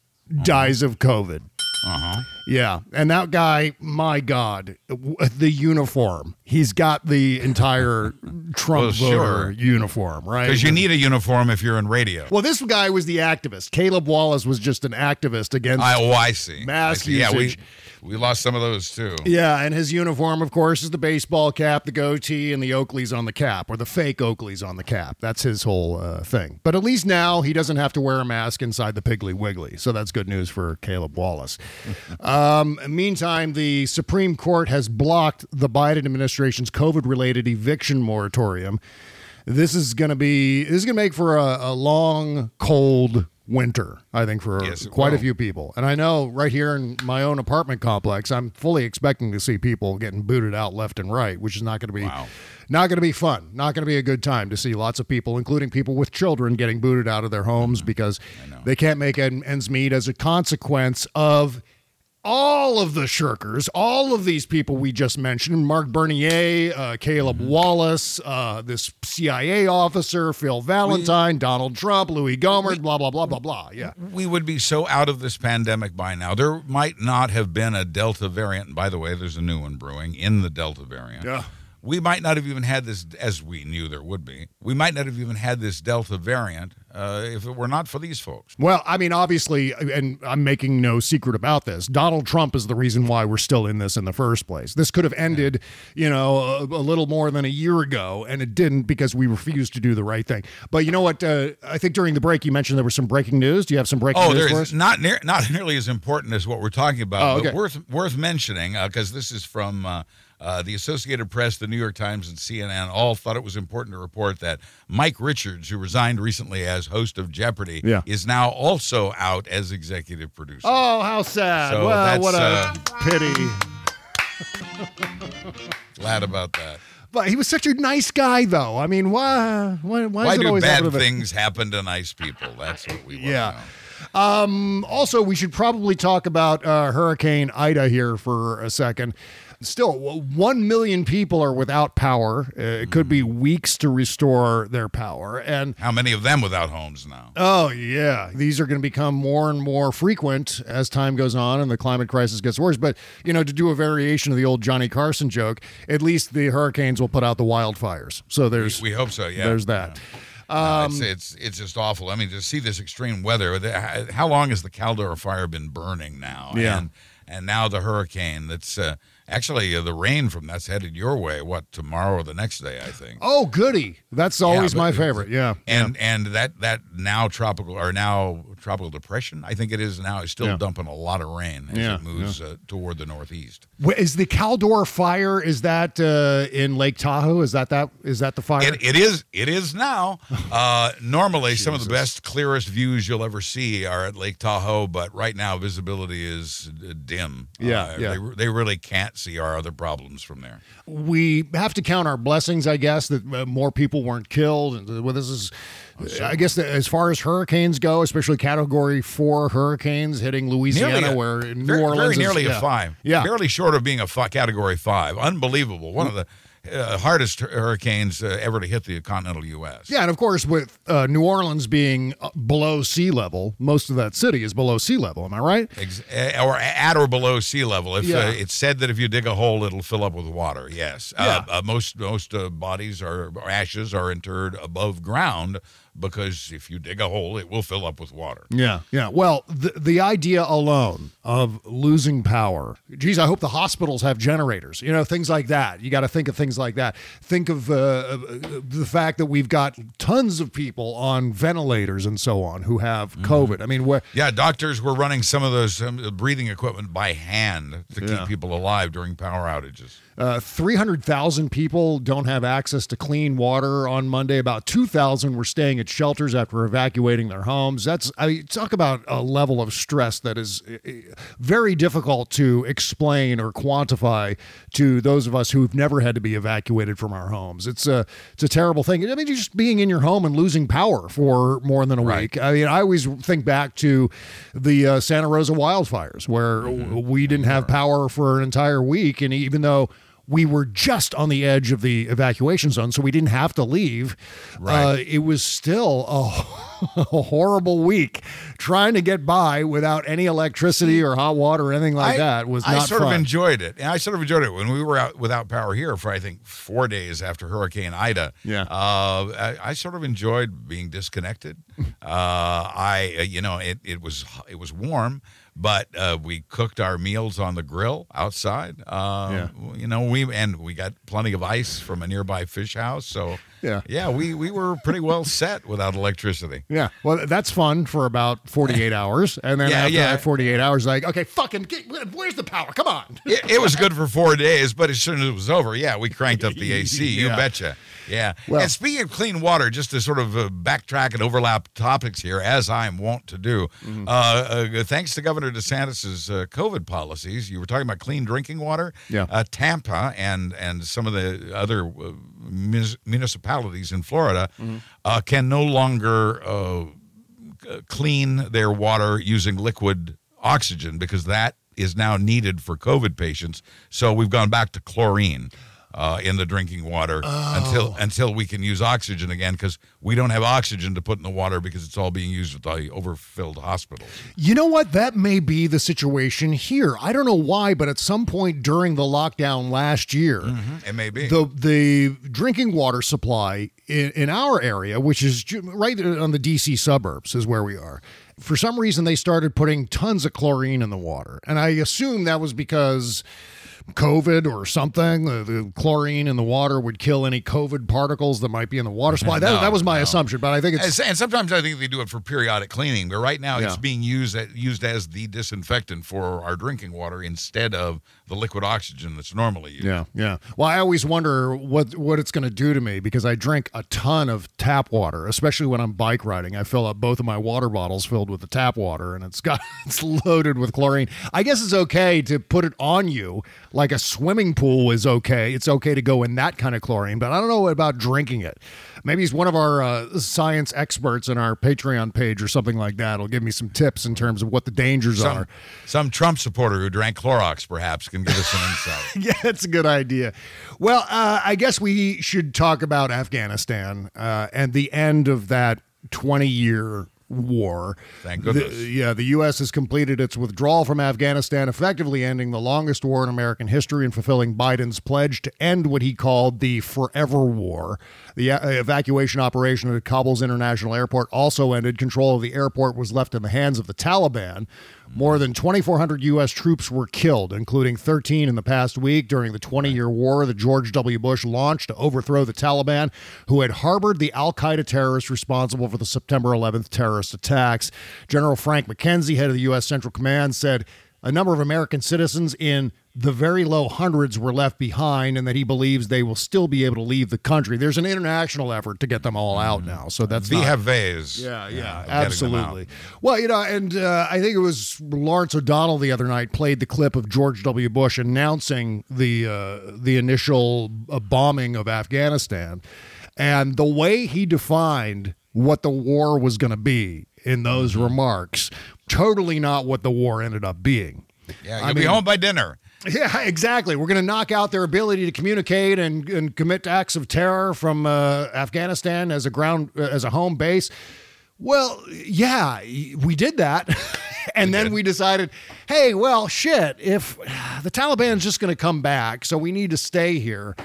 dies of COVID. Uh huh. Yeah, and that guy, my God, the uniform. He's got the entire Trump Well, voter sure. uniform, right? Because you need a uniform if you're in radio. Well, this guy was the activist. Caleb Wallace was just an activist against. I, oh, I see. Mask I see. Yeah, we usage. We lost some of those too. yeah, and his uniform, of course, is the baseball cap, the goatee, and the Oakleys on the cap, or the fake Oakleys on the cap. That's his whole uh, thing. But at least now he doesn't have to wear a mask inside the Piggly Wiggly. So that's good news for Caleb Wallace. um, meantime, the Supreme Court has blocked the Biden administration's COVID related eviction moratorium. This is going to be, this is going to make for a, a long, cold winter, I think, for Yes, it quite a few people. And I know right here in my own apartment complex, I'm fully expecting to see people getting booted out left and right, which is not going to be Wow. not going to be fun. Not going to be a good time to see lots of people, including people with children, getting booted out of their homes because they can't make ends meet as a consequence of all of the shirkers, all of these people we just mentioned Mark Bernier, uh, Caleb Mm-hmm. Wallace, uh, this CIA officer, Phil Valentine, Donald Trump, Louie Gohmert, blah, blah, blah, blah, blah. Yeah. We would be so out of this pandemic by now. There might not have been a Delta variant. And by the way, there's a new one brewing in the Delta variant. Yeah. We might not have even had this, as we knew there would be. We might not have even had this Delta variant uh, if it were not for these folks. Well, I mean, obviously, and I'm making no secret about this. Donald Trump is the reason why we're still in this in the first place. This could have ended, you know, a, a little more than a year ago, and it didn't because we refused to do the right thing. But you know what? Uh, I think during the break you mentioned there was some breaking news. Do you have some breaking Oh, news there for us? not near, not nearly as important as what we're talking about, Oh, but worth worth mentioning because this is from uh, the Associated Press, the New York Times, and CNN. All thought it was important to report that Mike Richards, who resigned recently as host of Jeopardy, Yeah. is now also out as executive producer. Oh, how sad! So well, what a uh, pity. Glad about that. But he was such a nice guy, though. I mean, why? Why, why, Why is it do always bad happen to the- things happen to nice people? That's what we want Yeah. to know. Um, also, we should probably talk about uh, Hurricane Ida here for a second. Still, one million people are without power. Uh, it could be weeks to restore their power. And How many of them without homes now? oh, yeah, these are going to become more and more frequent as time goes on and the climate crisis gets worse. But, you know, to do a variation of the old Johnny Carson joke, at least the hurricanes will put out the wildfires. So there's, We hope so. Yeah. there's that. No, Um, it's, it's it's just awful. I mean, to see this extreme weather. How long has the Caldor fire been burning now? Yeah. And, and now the hurricane. That's uh, actually uh, the rain from that's headed your way. What tomorrow or the next day? I think. Oh, goody. That's always but my favorite. Yeah. And and that that now tropical or now tropical depression. I think it is now. Is still Yeah. dumping a lot of rain as Yeah, it moves uh, toward the northeast. Is the Caldor fire? Is that uh, in Lake Tahoe? Is that that? Is that the fire? It, it is. It is now. Uh, normally, some of the best, clearest views you'll ever see are at Lake Tahoe, but right now visibility is uh, dim. Yeah, Uh, yeah. They, they really can't can't see our other problems from there. we have to count our blessings, I guess, that uh, more people weren't killed. And, Well, this is, I guess, as far as hurricanes go, especially Category Four hurricanes hitting Louisiana, a- where New very, Orleans very is- nearly yeah. a five. Yeah, barely short of being a category five. Unbelievable. One of the uh, hardest hurricanes uh, ever to hit the continental U.S. Yeah, and of course, with uh, New Orleans being uh, below sea level, most of that city is below sea level. Am I right? Ex- uh, or at or below sea level. If Yeah. uh, it's said that if you dig a hole, it'll fill up with water. Yes. Uh, uh, most most uh, bodies are or ashes are interred above ground because if you dig a hole, it will fill up with water. Yeah, yeah. Well, the the idea alone of losing power. Geez, I hope the hospitals have generators. You know, things like that. You got to think of things like that. Think of uh, uh, the fact that we've got tons of people on ventilators and so on who have COVID. I mean, where Yeah, doctors were running some of those um, breathing equipment by hand to Yeah. keep people alive during power outages. Uh, 300,000 people don't have access to clean water on Monday. About 2,000 were staying at shelters after evacuating their homes. That's, I mean, talk about a level of stress that is uh, very difficult to explain or quantify to those of us who've never had to be evacuated from our homes. It's a, it's a terrible thing. I mean, just being in your home and losing power for more than a week. I mean, I always think back to the uh, Santa Rosa wildfires where we didn't have power for an entire week. And even though we were just on the edge of the evacuation zone, so we didn't have to leave. Uh, it was still a, a horrible week trying to get by without any electricity or hot water or anything like I- that. Was I sort fun. of enjoyed it. And I sort of enjoyed it when we were out without power here for I think four days after Hurricane Ida. Yeah. uh, I, I sort of enjoyed being disconnected. uh, I, uh, you know, it, it was it was warm, but uh, we cooked our meals on the grill outside. Uh, You know, we and we got plenty of ice from a nearby fish house. So Yeah. yeah, we we were pretty well set without electricity. Yeah, well, that's fun for about 48 hours. And then Yeah, after yeah. that 48 hours, like, okay, fucking, get, where's the power? Come on. it, it was good for four days, but as soon as it was over, yeah, we cranked up the AC. You Yeah. betcha. Yeah. Well- and speaking of clean water, just to sort of uh, backtrack and overlap topics here, as I'm wont to do, Mm-hmm. uh, uh, thanks to Governor DeSantis's uh, COVID policies, you were talking about clean drinking water. Yeah. Uh, Tampa and and some of the other uh, municipalities in Florida Mm-hmm. uh, can no longer. Uh, clean their water using liquid oxygen because that is now needed for COVID patients. So we've gone back to chlorine uh, in the drinking water until until we can use oxygen again because we don't have oxygen to put in the water because it's all being used with the overfilled hospitals. You know what? That may be the situation here. I don't know why, but at some point during the lockdown last year, It may be. the the drinking water supply in, in our area, which is right on the DC suburbs, is where we are. For some reason, they started putting tons of chlorine in the water, and I assume that was because COVID or something. The, the chlorine in the water would kill any COVID particles that might be in the water supply. That, No, that was my no. assumption, but I think it's And, sometimes I think they do it for periodic cleaning, but right now it's being used used as the disinfectant for our drinking water instead of the liquid oxygen that's normally used. Yeah, yeah. Well, I always wonder what what it's going to do to me because I drink a ton of tap water, especially when I'm bike riding. I fill up both of my water bottles filled with the tap water, and it's got it's loaded with chlorine. I guess it's okay to put it on you, like a swimming pool is okay. It's okay to go in that kind of chlorine, but I don't know about drinking it. Maybe he's one of our uh, science experts in our Patreon page or something like that. Will give me some tips in terms of what the dangers Some, are. some Trump supporter who drank Clorox perhaps can give us some insight. yeah, that's a good idea. Well, uh, I guess we should talk about Afghanistan uh, and the end of that 20 year war. Thank The- goodness. yeah, the U.S. has completed its withdrawal from Afghanistan, effectively ending the longest war in American history and fulfilling Biden's pledge to end what he called the forever war. The uh, evacuation operation at Kabul's international airport also ended. Control of the airport was left in the hands of the Taliban. More than 2,400 U.S. troops were killed, including 13 in the past week during the 20 year war that George W. Bush launched to overthrow the Taliban, who had harbored the Al Qaeda terrorists responsible for the September 11th terrorist attacks. General Frank McKenzie, head of the U.S. Central Command, said a number of American citizens in the very low hundreds were left behind and that he believes they will still be able to leave the country. There's an international effort to get them all out now. So that's have Vase. Yeah, yeah, of getting them out. absolutely. Well, you know, and uh, I think it was Lawrence O'Donnell the other night played the clip of George W. Bush announcing the uh, the initial uh, bombing of Afghanistan, and the way he defined what the war was going to be in those Mm-hmm. remarks, totally not what the war ended up being. Yeah, I you'll be mean- home by dinner. Yeah, exactly. We're going to knock out their ability to communicate and, and commit acts of terror from uh, Afghanistan as a ground uh, as a home base. Well, yeah, we did that. and then we decided, hey, well, shit, if the Taliban's just going to come back, so we need to stay here.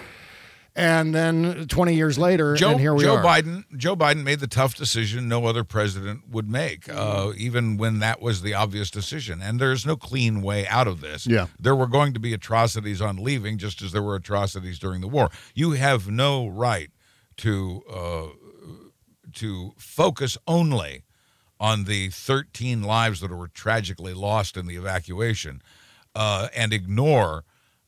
And then 20 years later, Joe, and here we Joe are. Biden. Joe Biden made the tough decision no other president would make, uh, even when that was the obvious decision. And there's no clean way out of this. Yeah. there were going to be atrocities on leaving, just as there were atrocities during the war. You have no right to uh, to focus only on the 13 lives that were tragically lost in the evacuation, uh, and ignore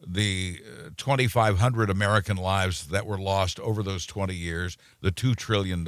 the uh, 2,500 American lives that were lost over those 20 years, the $2 trillion,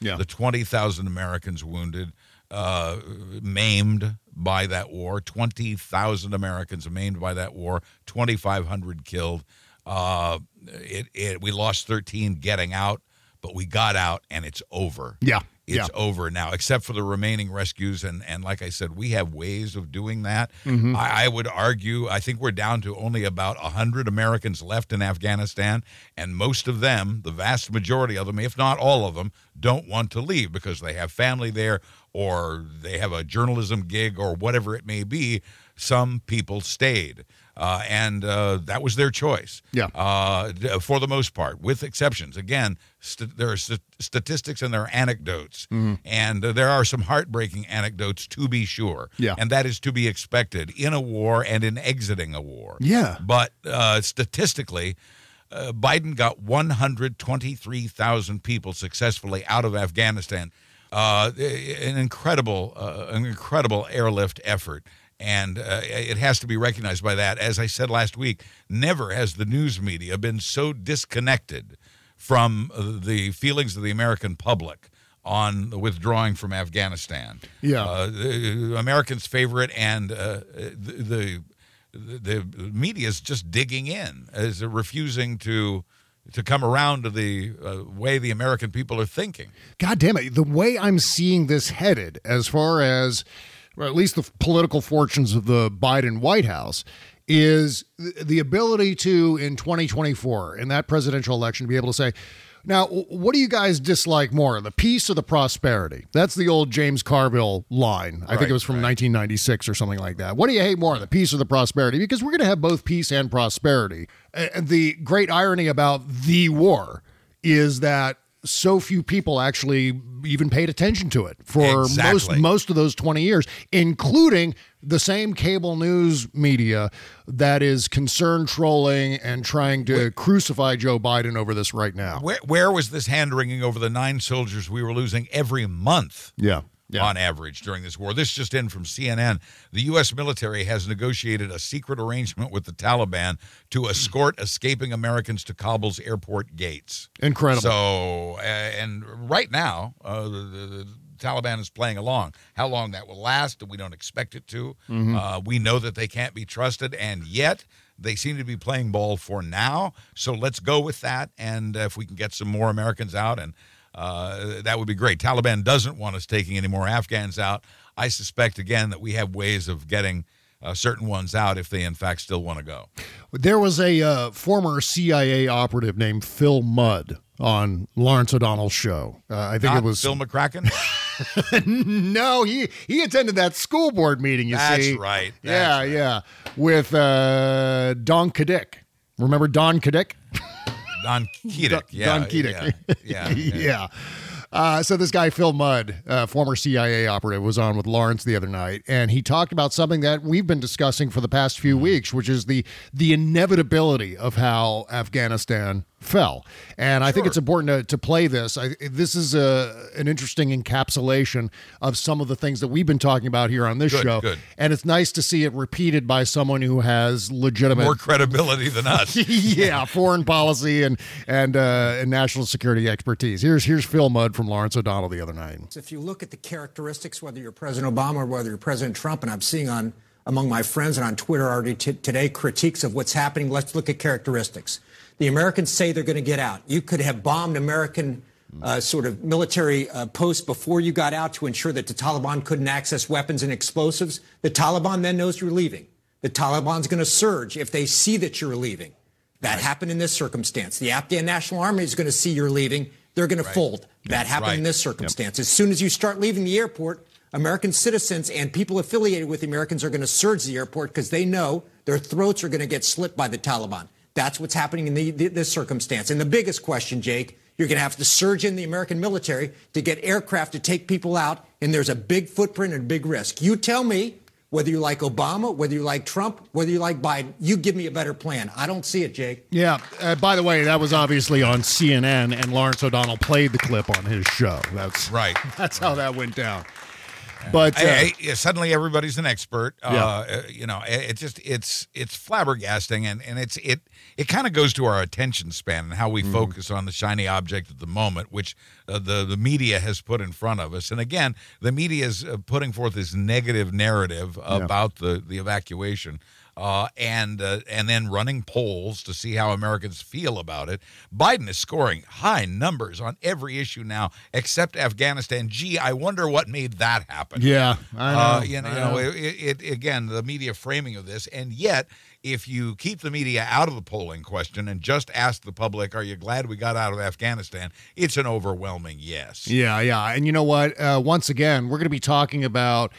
Yeah. the 20,000 Americans wounded, uh, maimed by that war, 20,000 Americans maimed by that war, 2,500 killed. Uh, it, it, we lost 13 getting out, but we got out and it's over. Yeah. It's yeah. over now, except for the remaining rescues. And, and like I said, we have ways of doing that. Mhm. I, I would argue, I think we're down to only about 100 Americans left in Afghanistan. And most of them, the vast majority of them, if not all of them, don't want to leave because they have family there or they have a journalism gig or whatever it may be. Some people stayed. Uh, and uh, that was their choice. Yeah. Uh, for the most part, with exceptions. Again, st- there are st- statistics and there are anecdotes, Mhm. and uh, there are some heartbreaking anecdotes to be sure. Yeah. And that is to be expected in a war and in exiting a war. Yeah. But uh, statistically, uh, Biden got 123,000 people successfully out of Afghanistan. Uh, an incredible, uh, an incredible airlift effort. And uh, it has to be recognized by that. As I said last week, never has the news media been so disconnected from uh, the feelings of the American public on the withdrawing from Afghanistan. Yeah. Uh, the Americans favor it, and uh, the, the the media is just digging in, is refusing to to come around to the uh, way the American people are thinking. God damn it. The way I'm seeing this headed, as far as or at least the political fortunes of the Biden White House, is the ability to, in 2024, in that presidential election, to be able to say, now, what do you guys dislike more, the peace or the prosperity? That's the old James Carville line. I think it was from 1996 or something like that. What do you hate more, the peace or the prosperity? Because we're going to have both peace and prosperity. And the great irony about the war is that so few people actually even paid attention to it for most Exactly. most of those 20 years including the same cable news media that is concerned trolling and trying to crucify Joe Biden over this right now. Where where was this hand wringing over the nine soldiers we were losing every month? Yeah. Yeah. on average during this war. This just in from CNN. The U.S. military has negotiated a secret arrangement with the Taliban to escort escaping Americans to Kabul's airport gates. Incredible. So, uh, and right now, uh, the, the, the Taliban is playing along. How long that will last, we don't expect it to. Mhm. Uh, we know that they can't be trusted, and yet they seem to be playing ball for now. So let's go with that. And if we can get some more Americans out, and uh, that would be great. Taliban doesn't want us taking any more Afghans out. I suspect again that we have ways of getting uh, certain ones out if they in fact still want to go. There was a uh, former CIA operative named Phil Mudd on Lawrence O'Donnell's show. Uh, I think Not it was Phil McCracken. no, he he attended that school board meeting. You see. That's see, right. yeah, yeah, with uh, Don Kadick. Remember Don Kadick? Don Keating. Yeah, Don Keating. Yeah. Yeah. yeah. Uh, so this guy Phil Mudd, uh, former CIA operative, was on with Lawrence the other night, and he talked about something that we've been discussing for the past few weeks, which is the the inevitability of how Afghanistan fell. And I think it's important to, to play this. I, this is a, an interesting encapsulation of some of the things that we've been talking about here on this Good, show. good. And it's nice to see it repeated by someone who has legitimate More credibility than us. yeah, foreign policy and and uh, and national security expertise. Here's here's Phil Mudd from Lawrence O'Donnell the other night. If you look at the characteristics, whether you're President Obama or whether you're President Trump, and I'm seeing on among my friends and on Twitter already t- today critiques of what's happening, let's look at characteristics. The Americans say they're going to get out. You could have bombed American uh, sort of military uh, posts before you got out to ensure that the Taliban couldn't access weapons and explosives. The Taliban then knows you're leaving. The Taliban's going to surge if they see that you're leaving. That happened in this circumstance. The Afghan National Army is going to see you're leaving. They're going to fold. That happened in this circumstance. As soon as you start leaving the airport, American citizens and people affiliated with the Americans are going to surge the airport because they know their throats are going to get slit by the Taliban. That's what's happening in the, this circumstance. And the biggest question, Jake, you're going to have to surge in the American military to get aircraft to take people out, and there's a big footprint and a big risk. You tell me whether you like Obama, whether you like Trump, whether you like Biden, you give me a better plan. I don't see it, Jake. Yeah. Uh, by the way, that was obviously on CNN, and Lawrence O'Donnell played the clip on his show. That's right. That's how that went down. But uh, Hey, hey, suddenly everybody's an expert. Yeah. Uh, uh, you know, it, it just it's it's flabbergasting, and and it's it it kind of goes to our attention span and how we Mm-hmm. focus on the shiny object at the moment, which uh, the the media has put in front of us. And again, the media is uh, putting forth this negative narrative about the the evacuation. Uh, and uh, and then running polls to see how Americans feel about it. Biden is scoring high numbers on every issue now, except Afghanistan. Gee, I wonder what made that happen. Yeah, I know, Uh, you know, I know, know. It, it again the media framing of this, and yet if you keep the media out of the polling question and just ask the public, "Are you glad we got out of Afghanistan?" It's an overwhelming yes. Yeah, yeah. And you know what? Uh, once again, we're going to be talking about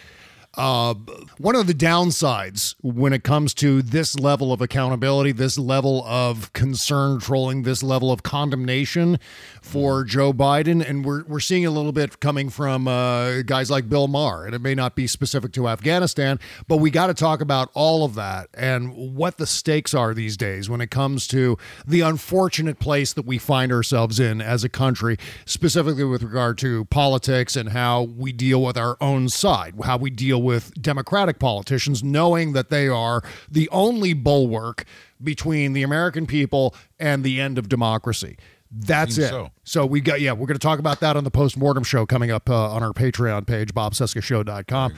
uh, one of the downsides when it comes to this level of accountability, this level of concern trolling, this level of condemnation for Joe Biden. And we're, we're seeing a little bit coming from uh, guys like Bill Maher. And it may not be specific to Afghanistan, but we got to talk about all of that and what the stakes are these days when it comes to the unfortunate place that we find ourselves in as a country, specifically with regard to politics and how we deal with our own side, how we deal with Democratic politicians, knowing that they are the only bulwark between the American people and the end of democracy. That's it. so. So we got yeah, we're going to talk about that on the postmortem show coming up uh, on our Patreon page, bobcescashow.com.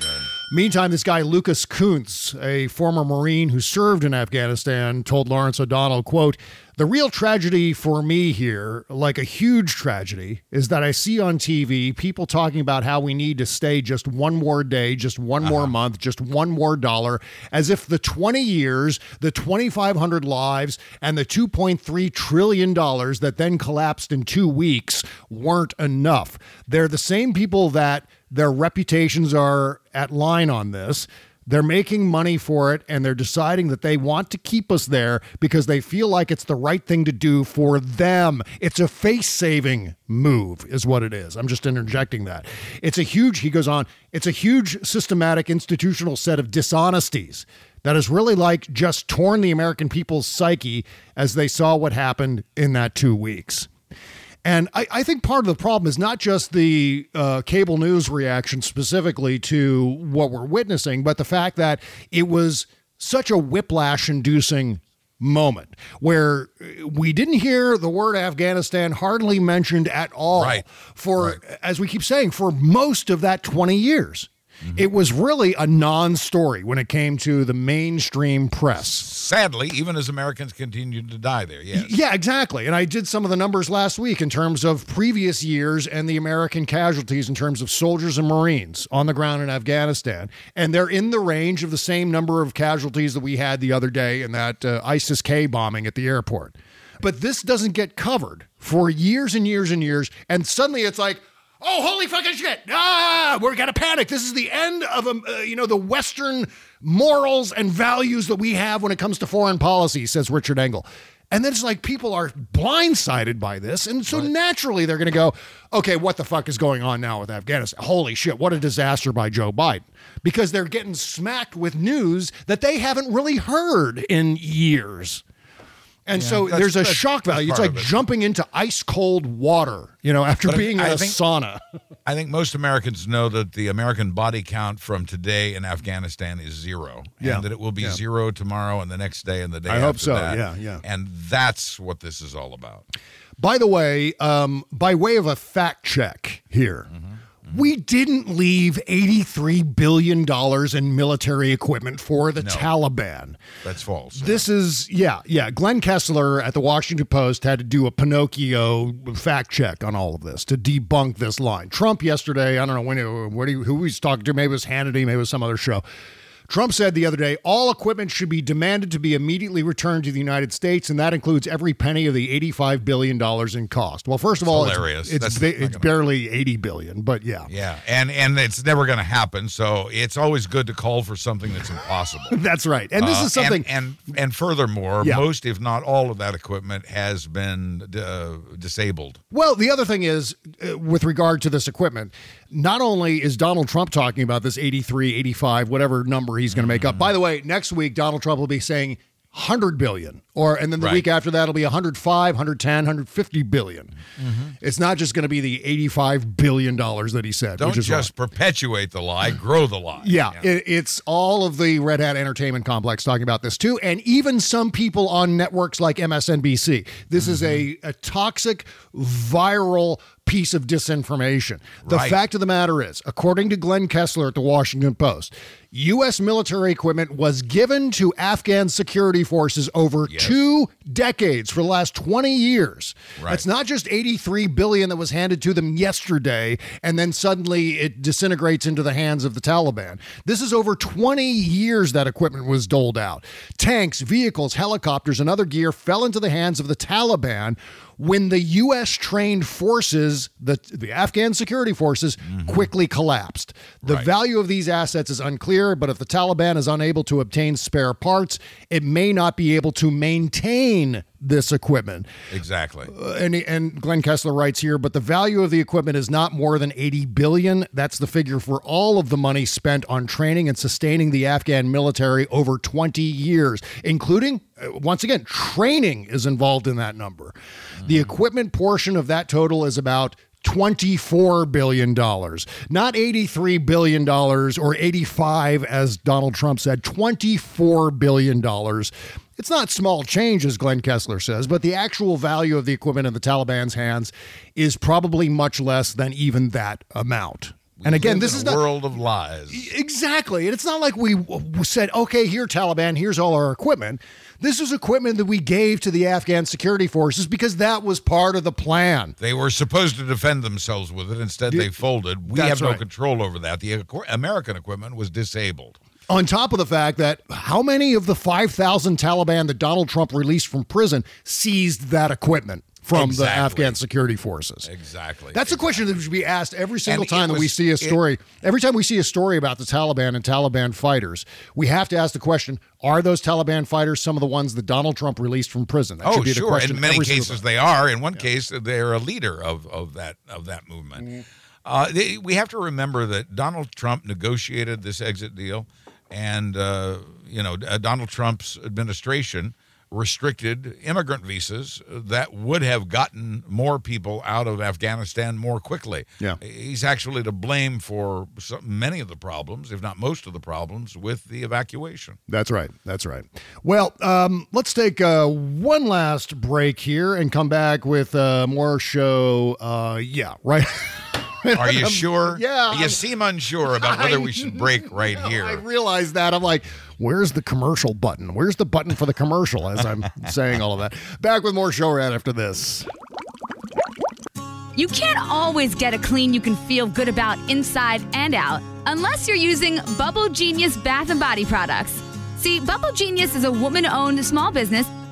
Meantime, this guy Lucas Kunce, a former Marine who served in Afghanistan, told Lawrence O'Donnell, quote, "The real tragedy for me here, like a huge tragedy, is that I see on TV people talking about how we need to stay just one more day, just one more uh-huh. month, just one more dollar, as if the 20 years, the 2,500 lives, and the 2.3 trillion dollars that then collapsed in two weeks weren't enough. They're the same people that their reputations are at line on this. They're making money for it and they're deciding that they want to keep us there because they feel like it's the right thing to do for them. It's a face saving move, is what it is. I'm just interjecting that. It's a huge, he goes on, it's a huge systematic institutional set of dishonesties that has really like just torn the American people's psyche as they saw what happened in that two weeks. And I, I think part of the problem is not just the uh, cable news reaction specifically to what we're witnessing, but the fact that it was such a whiplash inducing moment where we didn't hear the word Afghanistan hardly mentioned at all Right. for, as we keep saying, for most of that 20 years. It was really a non story when it came to the mainstream press. Sadly, even as Americans continued to die there, yes. Yeah, exactly. And I did some of the numbers last week in terms of previous years and the American casualties in terms of soldiers and Marines on the ground in Afghanistan. And they're in the range of the same number of casualties that we had the other day in that uh, ISIS K bombing at the airport. But this doesn't get covered for years and years and years. And suddenly it's like, Oh, holy fucking shit! Ah, we're gonna panic. This is the end of um, uh, you know the Western morals and values that we have when it comes to foreign policy," says Richard Engel. And then it's like people are blindsided by this. And so naturally they're going to go, okay, what the fuck is going on now with Afghanistan? Holy shit, what a disaster by Joe Biden. Because they're getting smacked with news that they haven't really heard in years. And Yeah, so there's a shock value. It's like it. jumping into ice cold water, you know, after But I- being in I a think- sauna. I think most Americans know that the American body count from today in Afghanistan is zero, Yeah. and that it will be Yeah. zero tomorrow and the next day and the day. I hope so. that. Yeah, yeah. And that's what this is all about. By the way, um, by way of a fact check here, we didn't leave $83 billion in military equipment for the No. Taliban. That's false. This is, yeah, yeah. Glenn Kessler at the Washington Post had to do a Pinocchio fact check on all of this to debunk this line. Trump yesterday, I don't know when, what he, who he's talking to, maybe it was Hannity, maybe it was some other show. Trump said the other day, all equipment should be demanded to be immediately returned to the United States, and that includes every penny of the $85 billion in cost. Well, first of all, it's- hilarious. it's, That's ba- it's barely 80 billion, but yeah. Yeah, and and it's never going to happen. So it's always good to call for something that's impossible. That's right. And this Uh, is something. And and, and furthermore, Yeah. most, if not all, of that equipment has been uh, disabled. Well, the other thing is, uh, with regard to this equipment, not only is Donald Trump talking about this 83, 85, whatever number he's going to make up. By the way, next week, Donald Trump will be saying 100 billion, or and then the Right. week after that, it'll be 105, 110, 150 billion. Mm-hmm. It's not just going to be the 85 billion dollars that he said. Don't which is just perpetuate the lie, grow the lie. Yeah, It, it's all of the Red Hat Entertainment Complex talking about this too, and even some people on networks like MSNBC. This is a, a toxic, viral piece of disinformation. The Right. fact of the matter is, according to Glenn Kessler at the Washington Post, U.S. military equipment was given to Afghan security forces over two decades for the last 20 years. Right. It's not just 83 billion that was handed to them yesterday and then suddenly it disintegrates into the hands of the Taliban. This is over 20 years that equipment was doled out. Tanks, vehicles, helicopters and other gear fell into the hands of the Taliban when the US trained forces, the the Afghan security forces mm-hmm. quickly collapsed. The Right. value of these assets is unclear, but if the Taliban is unable to obtain spare parts, it may not be able to maintain this equipment. Exactly. Uh, and and Glenn Kessler writes here, but the value of the equipment is not more than 80 billion. That's the figure for all of the money spent on training and sustaining the Afghan military over 20 years, including uh, once again, training is involved in that number. The equipment portion of that total is about $24 billion, not $83 billion or 85 as Donald Trump said, $24 billion. It's not small change, as Glenn Kessler says, but the actual value of the equipment in the Taliban's hands is probably much less than even that amount. And again, this is a not world of lies. exactly, and it's not like we said, "Okay, here, Taliban, here's all our equipment." This is equipment that we gave to the Afghan security forces because that was part of the plan. They were supposed to defend themselves with it. Instead, they folded. We That's have no right. control over that. The American equipment was disabled. On top of the fact that how many of the 5,000 Taliban that Donald Trump released from prison seized that equipment from the Afghan security forces? Exactly. That's a question that should be asked every single And time it that we see a it- story. every time we see a story about the Taliban and Taliban fighters, we have to ask the question: Are those Taliban fighters some of the ones that Donald Trump released from prison? That oh, should be the sure. In many cases, they are. In one case, they're a leader of, of that of that movement. Mm-hmm. Uh, they, we have to remember that Donald Trump negotiated this exit deal, and uh, you know uh, Donald Trump's administration restricted immigrant visas that would have gotten more people out of Afghanistan more quickly. Yeah. He's actually to blame for many of the problems, if not most of the problems, with the evacuation. That's right. That's right. Well, um, let's take uh, one last break here and come back with uh, more show. Uh, yeah, right. Are you sure? Yeah, You I'm- seem unsure about whether we should break right here. I realized that. I'm like, where's the commercial button? Where's the button for the commercial as I'm saying all of that? Back with more show right after this. You can't always get a clean you can feel good about inside and out unless you're using Bubble Genius Bath and Body products. See, Bubble Genius is a woman owned small business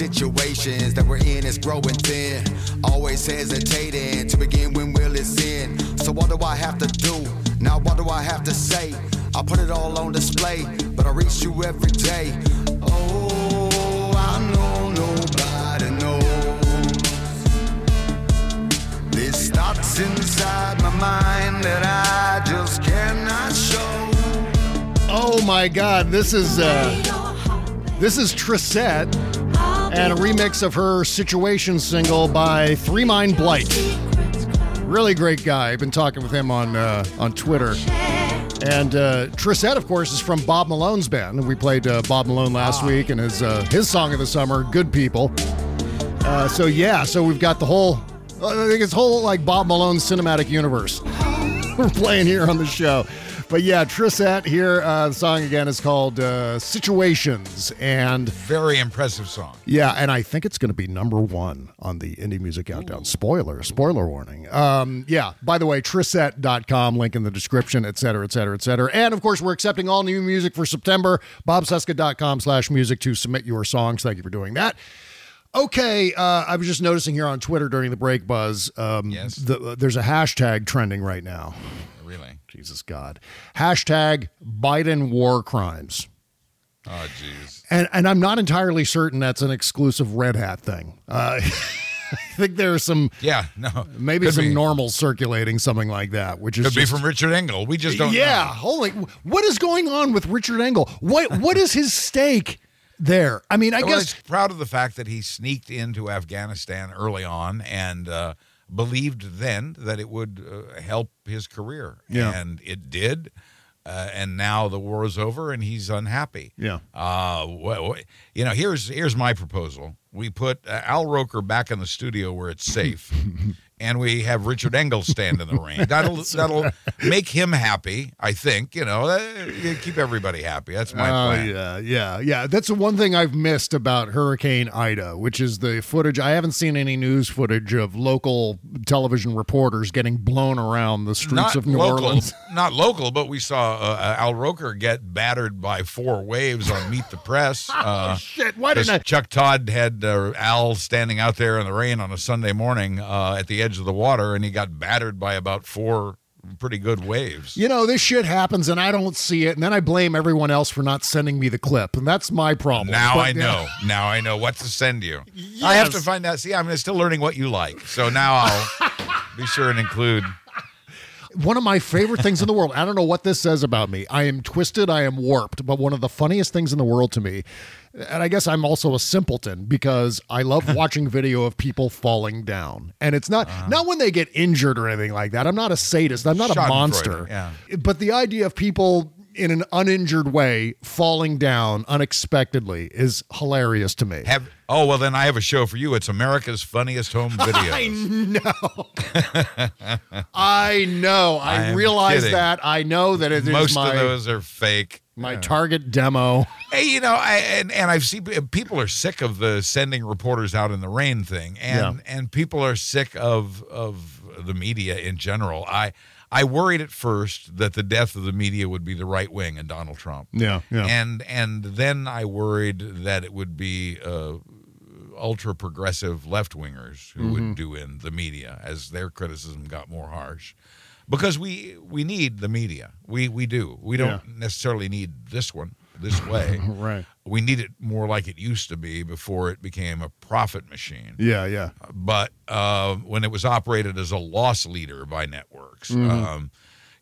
Situations that we're in is growing thin. Always hesitating to begin when will it's in. So what do I have to do? Now what do I have to say? I put it all on display, but I reach you every day. Oh, I know nobody knows. There's thoughts inside my mind that I just cannot show. Oh my God, this is uh, this is Trysette and a remix of her Situation single by 3Mind Blight. Really great guy. I've been talking with him on uh, on Twitter. And uh, Trysette, of course, is from Bob Malone's band. We played uh, Bob Malone last week and his uh, his song of the summer, "Good People." Uh, so yeah, so we've got the whole, I think it's whole like Bob Malone cinematic universe. We're playing here on the show. But yeah, Trysette here. Uh, the song again is called uh, Situations. And very impressive song. Yeah, and I think it's going to be number one on the Indie Music Countdown. Spoiler, spoiler warning. Um, yeah, by the way, Trysette.com, link in the description, et cetera, et cetera, et cetera. And of course, we're accepting all new music for September. BobCesca.com slash music to submit your songs. Thank you for doing that. Okay, uh, I was just noticing here on Twitter during the break buzz. Um, yes. The, there's a hashtag trending right now. Jesus God. Hashtag Biden war crimes. Oh, jeez. And and I'm not entirely certain that's an exclusive Red Hat thing. Uh, I think there's some Yeah, no. maybe Could some be. normals circulating something like that, which is Could be from Richard Engel. We just don't yeah. know. Holy, what is going on with Richard Engel? What what is his stake there? I mean, I Well, guess proud of the fact that he sneaked into Afghanistan early on and uh, believed then that it would uh, help his career. Yeah. And it did. Uh, and now the war is over and he's unhappy. Yeah. Uh, wh- you know, here's here's my proposal. We put uh, Al Roker back in the studio where it's safe, and we have Richard Engel stand in the rain. That'll that'll make him happy. I think. You know, uh, keep everybody happy. That's my Oh, plan. yeah, yeah, yeah. That's the one thing I've missed about Hurricane Ida, which is the footage. I haven't seen any news footage of local television reporters getting blown around the streets not of New local, Orleans. Not local, but we saw uh, Al Roker get battered by four waves on Meet the Press. Uh, Oh, shit! Why didn't I- Chuck Todd had uh, Al standing out there in the rain on a Sunday morning uh, at the edge of the water, and he got battered by about four pretty good waves. You know, this shit happens and I don't see it, and then I blame everyone else for not sending me the clip, and that's my problem. Now But, I yeah. know. Now I know what to send you. I have to find out. See, I'm still learning what you like, so now I'll be sure and include. One of my favorite things in the world. I don't know what this says about me. I am twisted, I am warped, but one of the funniest things in the world to me, and I guess I'm also a simpleton because I love watching video of people falling down. And it's not Uh-huh. not when they get injured or anything like that. I'm not a sadist. I'm not a monster. yeah. But the idea of people in an uninjured way falling down unexpectedly is hilarious to me. Have oh well, then I have a show for you. It's America's Funniest Home Videos. I know. I know. I, I realize kidding. that. I know that it is Most my of those are fake. my target demo. Hey, you know, I and, and I've seen people are sick of the sending reporters out in the rain thing, and and people are sick of of the media in general. I I worried at first that the death of the media would be the right wing and Donald Trump. Yeah, yeah. And and then I worried that it would be uh, ultra progressive left wingers who Mhm. would do in the media as their criticism got more harsh. Because we we need the media. We we do. We don't necessarily need this one this way. right. We need it more like it used to be before it became a profit machine. Yeah, yeah. But uh, when it was operated as a loss leader by networks, Mhm. um,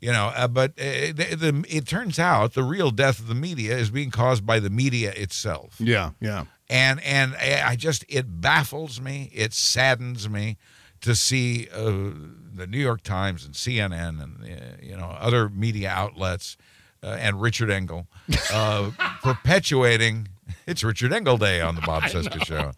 You know, uh, but uh, the, the, it turns out the real death of the media is being caused by the media itself. Yeah, yeah. And and I just it baffles me, it saddens me to see uh, the New York Times and CNN and uh, you know other media outlets uh, and Richard Engel uh, perpetuating. It's Richard Engel Day on the Bob Cesca Show.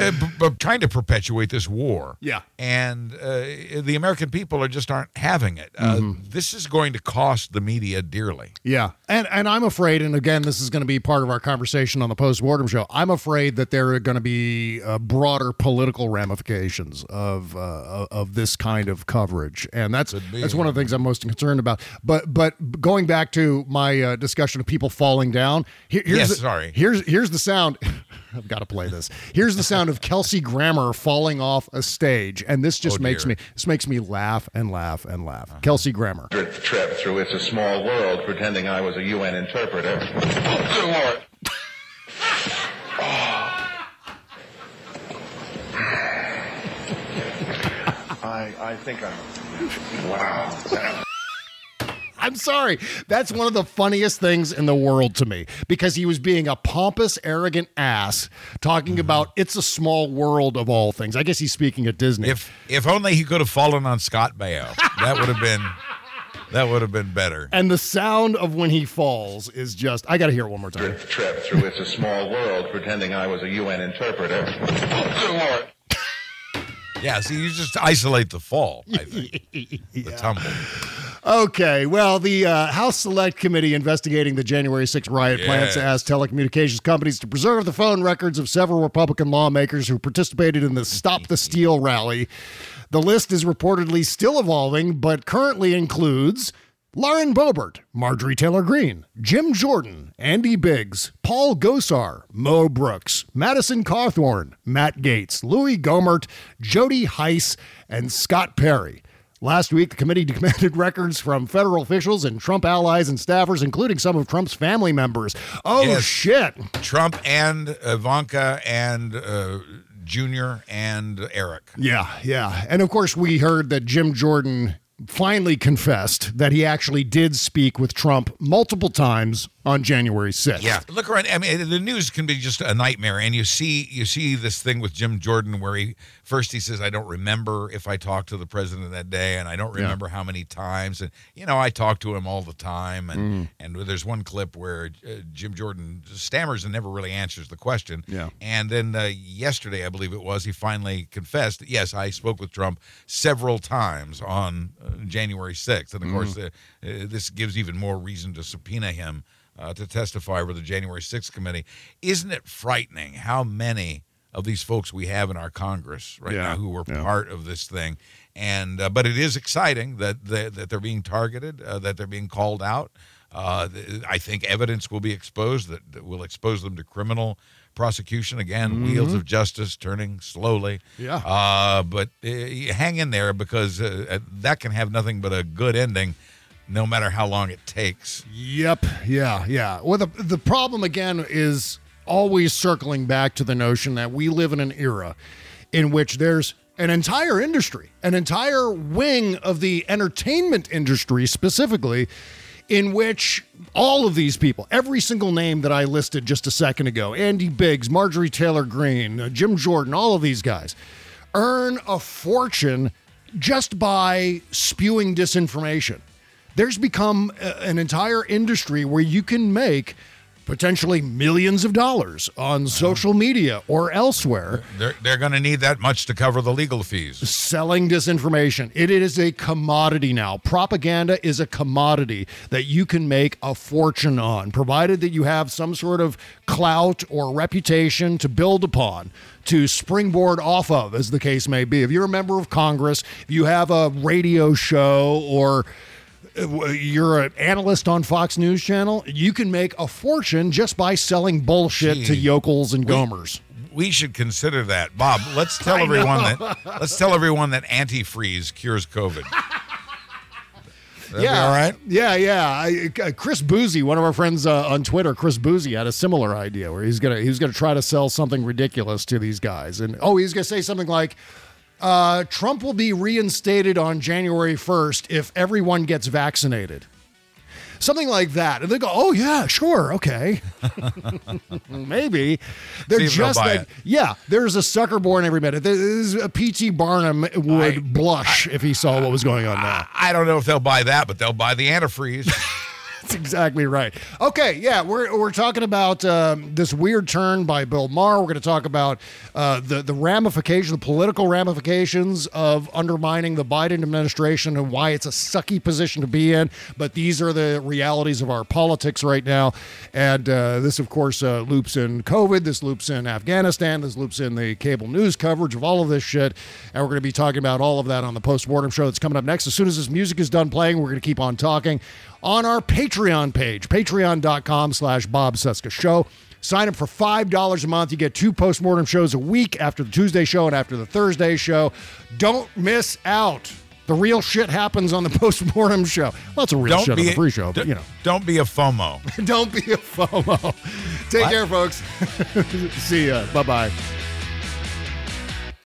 Uh, b- b- trying to perpetuate this war. Yeah. And uh, the American people are just aren't having it. Uh, Mm-hmm. This is going to cost the media dearly. Yeah. And and I'm afraid, and again, this is going to be part of our conversation on the postmortem show. I'm afraid that there are going to be uh, broader political ramifications of uh, of this kind of coverage, and that's that's one of the things I'm most concerned about. But but going back to my uh, discussion of people falling down, here, here's Yes, the, sorry. Here's here's the sound. I've got to play this. Here's the sound of Kelsey Grammer falling off a stage, and this just Oh, makes dear. me this makes me laugh and laugh and laugh. Uh-huh. Kelsey Grammer. trip through It's a Small World pretending I was a UN interpreter. Oh, good lord. I, I think I'm. Wow. I'm sorry. That's one of the funniest things in the world to me because he was being a pompous, arrogant ass talking Mm-hmm. about it's a small world of all things. I guess he's speaking at Disney. If if only he could have fallen on Scott Baio, that would have been that would have been better. and the sound of when he falls is just, I got to hear it one more time. Trip through It's a Small World pretending I was a UN interpreter. Oh, good lord. Yeah, see, you just isolate the fall. I think the tumble. Okay, well, the uh, House Select Committee investigating the January 6th riot plans to ask telecommunications companies to preserve the phone records of several Republican lawmakers who participated in the Stop the Steal rally. The list is reportedly still evolving, but currently includes Lauren Boebert, Marjorie Taylor Greene, Jim Jordan, Andy Biggs, Paul Gosar, Mo Brooks, Madison Cawthorn, Matt Gaetz, Louie Gohmert, Jody Hice, and Scott Perry. Last week, the committee demanded records from federal officials and Trump allies and staffers, including some of Trump's family members. Oh, Yes. shit. Trump and Ivanka and uh, Junior and Eric. Yeah, yeah. And of course, we heard that Jim Jordan finally confessed that he actually did speak with Trump multiple times on January 6th. Yeah, look around. I mean, the news can be just a nightmare, and you see you see this thing with Jim Jordan where he first he says, "I don't remember if I talked to the president that day, and I don't Yeah. remember how many times." And you know, I talk to him all the time, and Mm. and there's one clip where uh, Jim Jordan stammers and never really answers the question. Yeah. And then uh, yesterday, I believe it was, he finally confessed, that, "Yes, I spoke with Trump several times on uh, January 6th." And of course, uh, uh, this gives even more reason to subpoena him uh, to testify for the January 6th committee. Isn't it frightening how many of these folks we have in our Congress right Yeah, now who were yeah. part of this thing? And uh, but it is exciting that they, that they're being targeted, uh, that they're being called out. Uh, th- I think evidence will be exposed that, that will expose them to criminal prosecution again. Wheels of justice turning slowly. Yeah. Uh, but uh, hang in there because uh, that can have nothing but a good ending, no matter how long it takes. Yep. Yeah. Yeah. Well, the the problem again is always circling back to the notion that we live in an era in which there's an entire industry, an entire wing of the entertainment industry specifically, in which all of these people, every single name that I listed just a second ago, Andy Biggs, Marjorie Taylor Greene, uh, Jim Jordan, all of these guys, earn a fortune just by spewing disinformation there's become a- an entire industry where you can make potentially millions of dollars on social media or elsewhere They're, they're going to need that much to cover the legal fees. selling disinformation. It is a commodity now. Propaganda is a commodity that you can make a fortune on, provided that you have some sort of clout or reputation to build upon, to springboard off of, as the case may be. If you're a member of Congress, if you have a radio show or uh, you're an analyst on Fox News Channel, you can make a fortune just by selling bullshit to yokels and gomers. We should consider that, Bob. Let's tell everyone that. Let's tell everyone that antifreeze cures COVID. That'd be yeah, all right. Yeah, yeah. I, uh, Chris Boozy, one of our friends uh, on Twitter, Chris Boozy, had a similar idea where he's gonna he's gonna try to sell something ridiculous to these guys, and oh, he's gonna say something like, Uh, Trump will be reinstated on January 1st if everyone gets vaccinated. Something like that. And they go, oh, yeah, sure, okay. Maybe. They're See just like, it. yeah, there's a sucker born every minute. There's a P.T. Barnum would blush if he saw what was going on now. I don't know if they'll buy that, but they'll buy the antifreeze. That's exactly right. Okay, yeah, we're, we're talking about um, this weird turn by Bill Maher. We're going to talk about uh, the the ramifications, the political ramifications of undermining the Biden administration and why it's a sucky position to be in. But these are the realities of our politics right now. And uh, this, of course, uh, loops in COVID. This loops in Afghanistan. This loops in the cable news coverage of all of this shit. And we're going to be talking about all of that on the postmortem show that's coming up next. As soon as this music is done playing, we're going to keep on talking on our Patreon page, patreon.com slash Bob Cesca Show. Sign up for $5 a month. You get two postmortem shows a week after the Tuesday show and after the Thursday show. Don't miss out. The real shit happens on the postmortem show. Lots of real Don't shit on the free show, but you know. Don't be a FOMO. Don't be a FOMO. Take What? care, folks. See ya. Bye bye.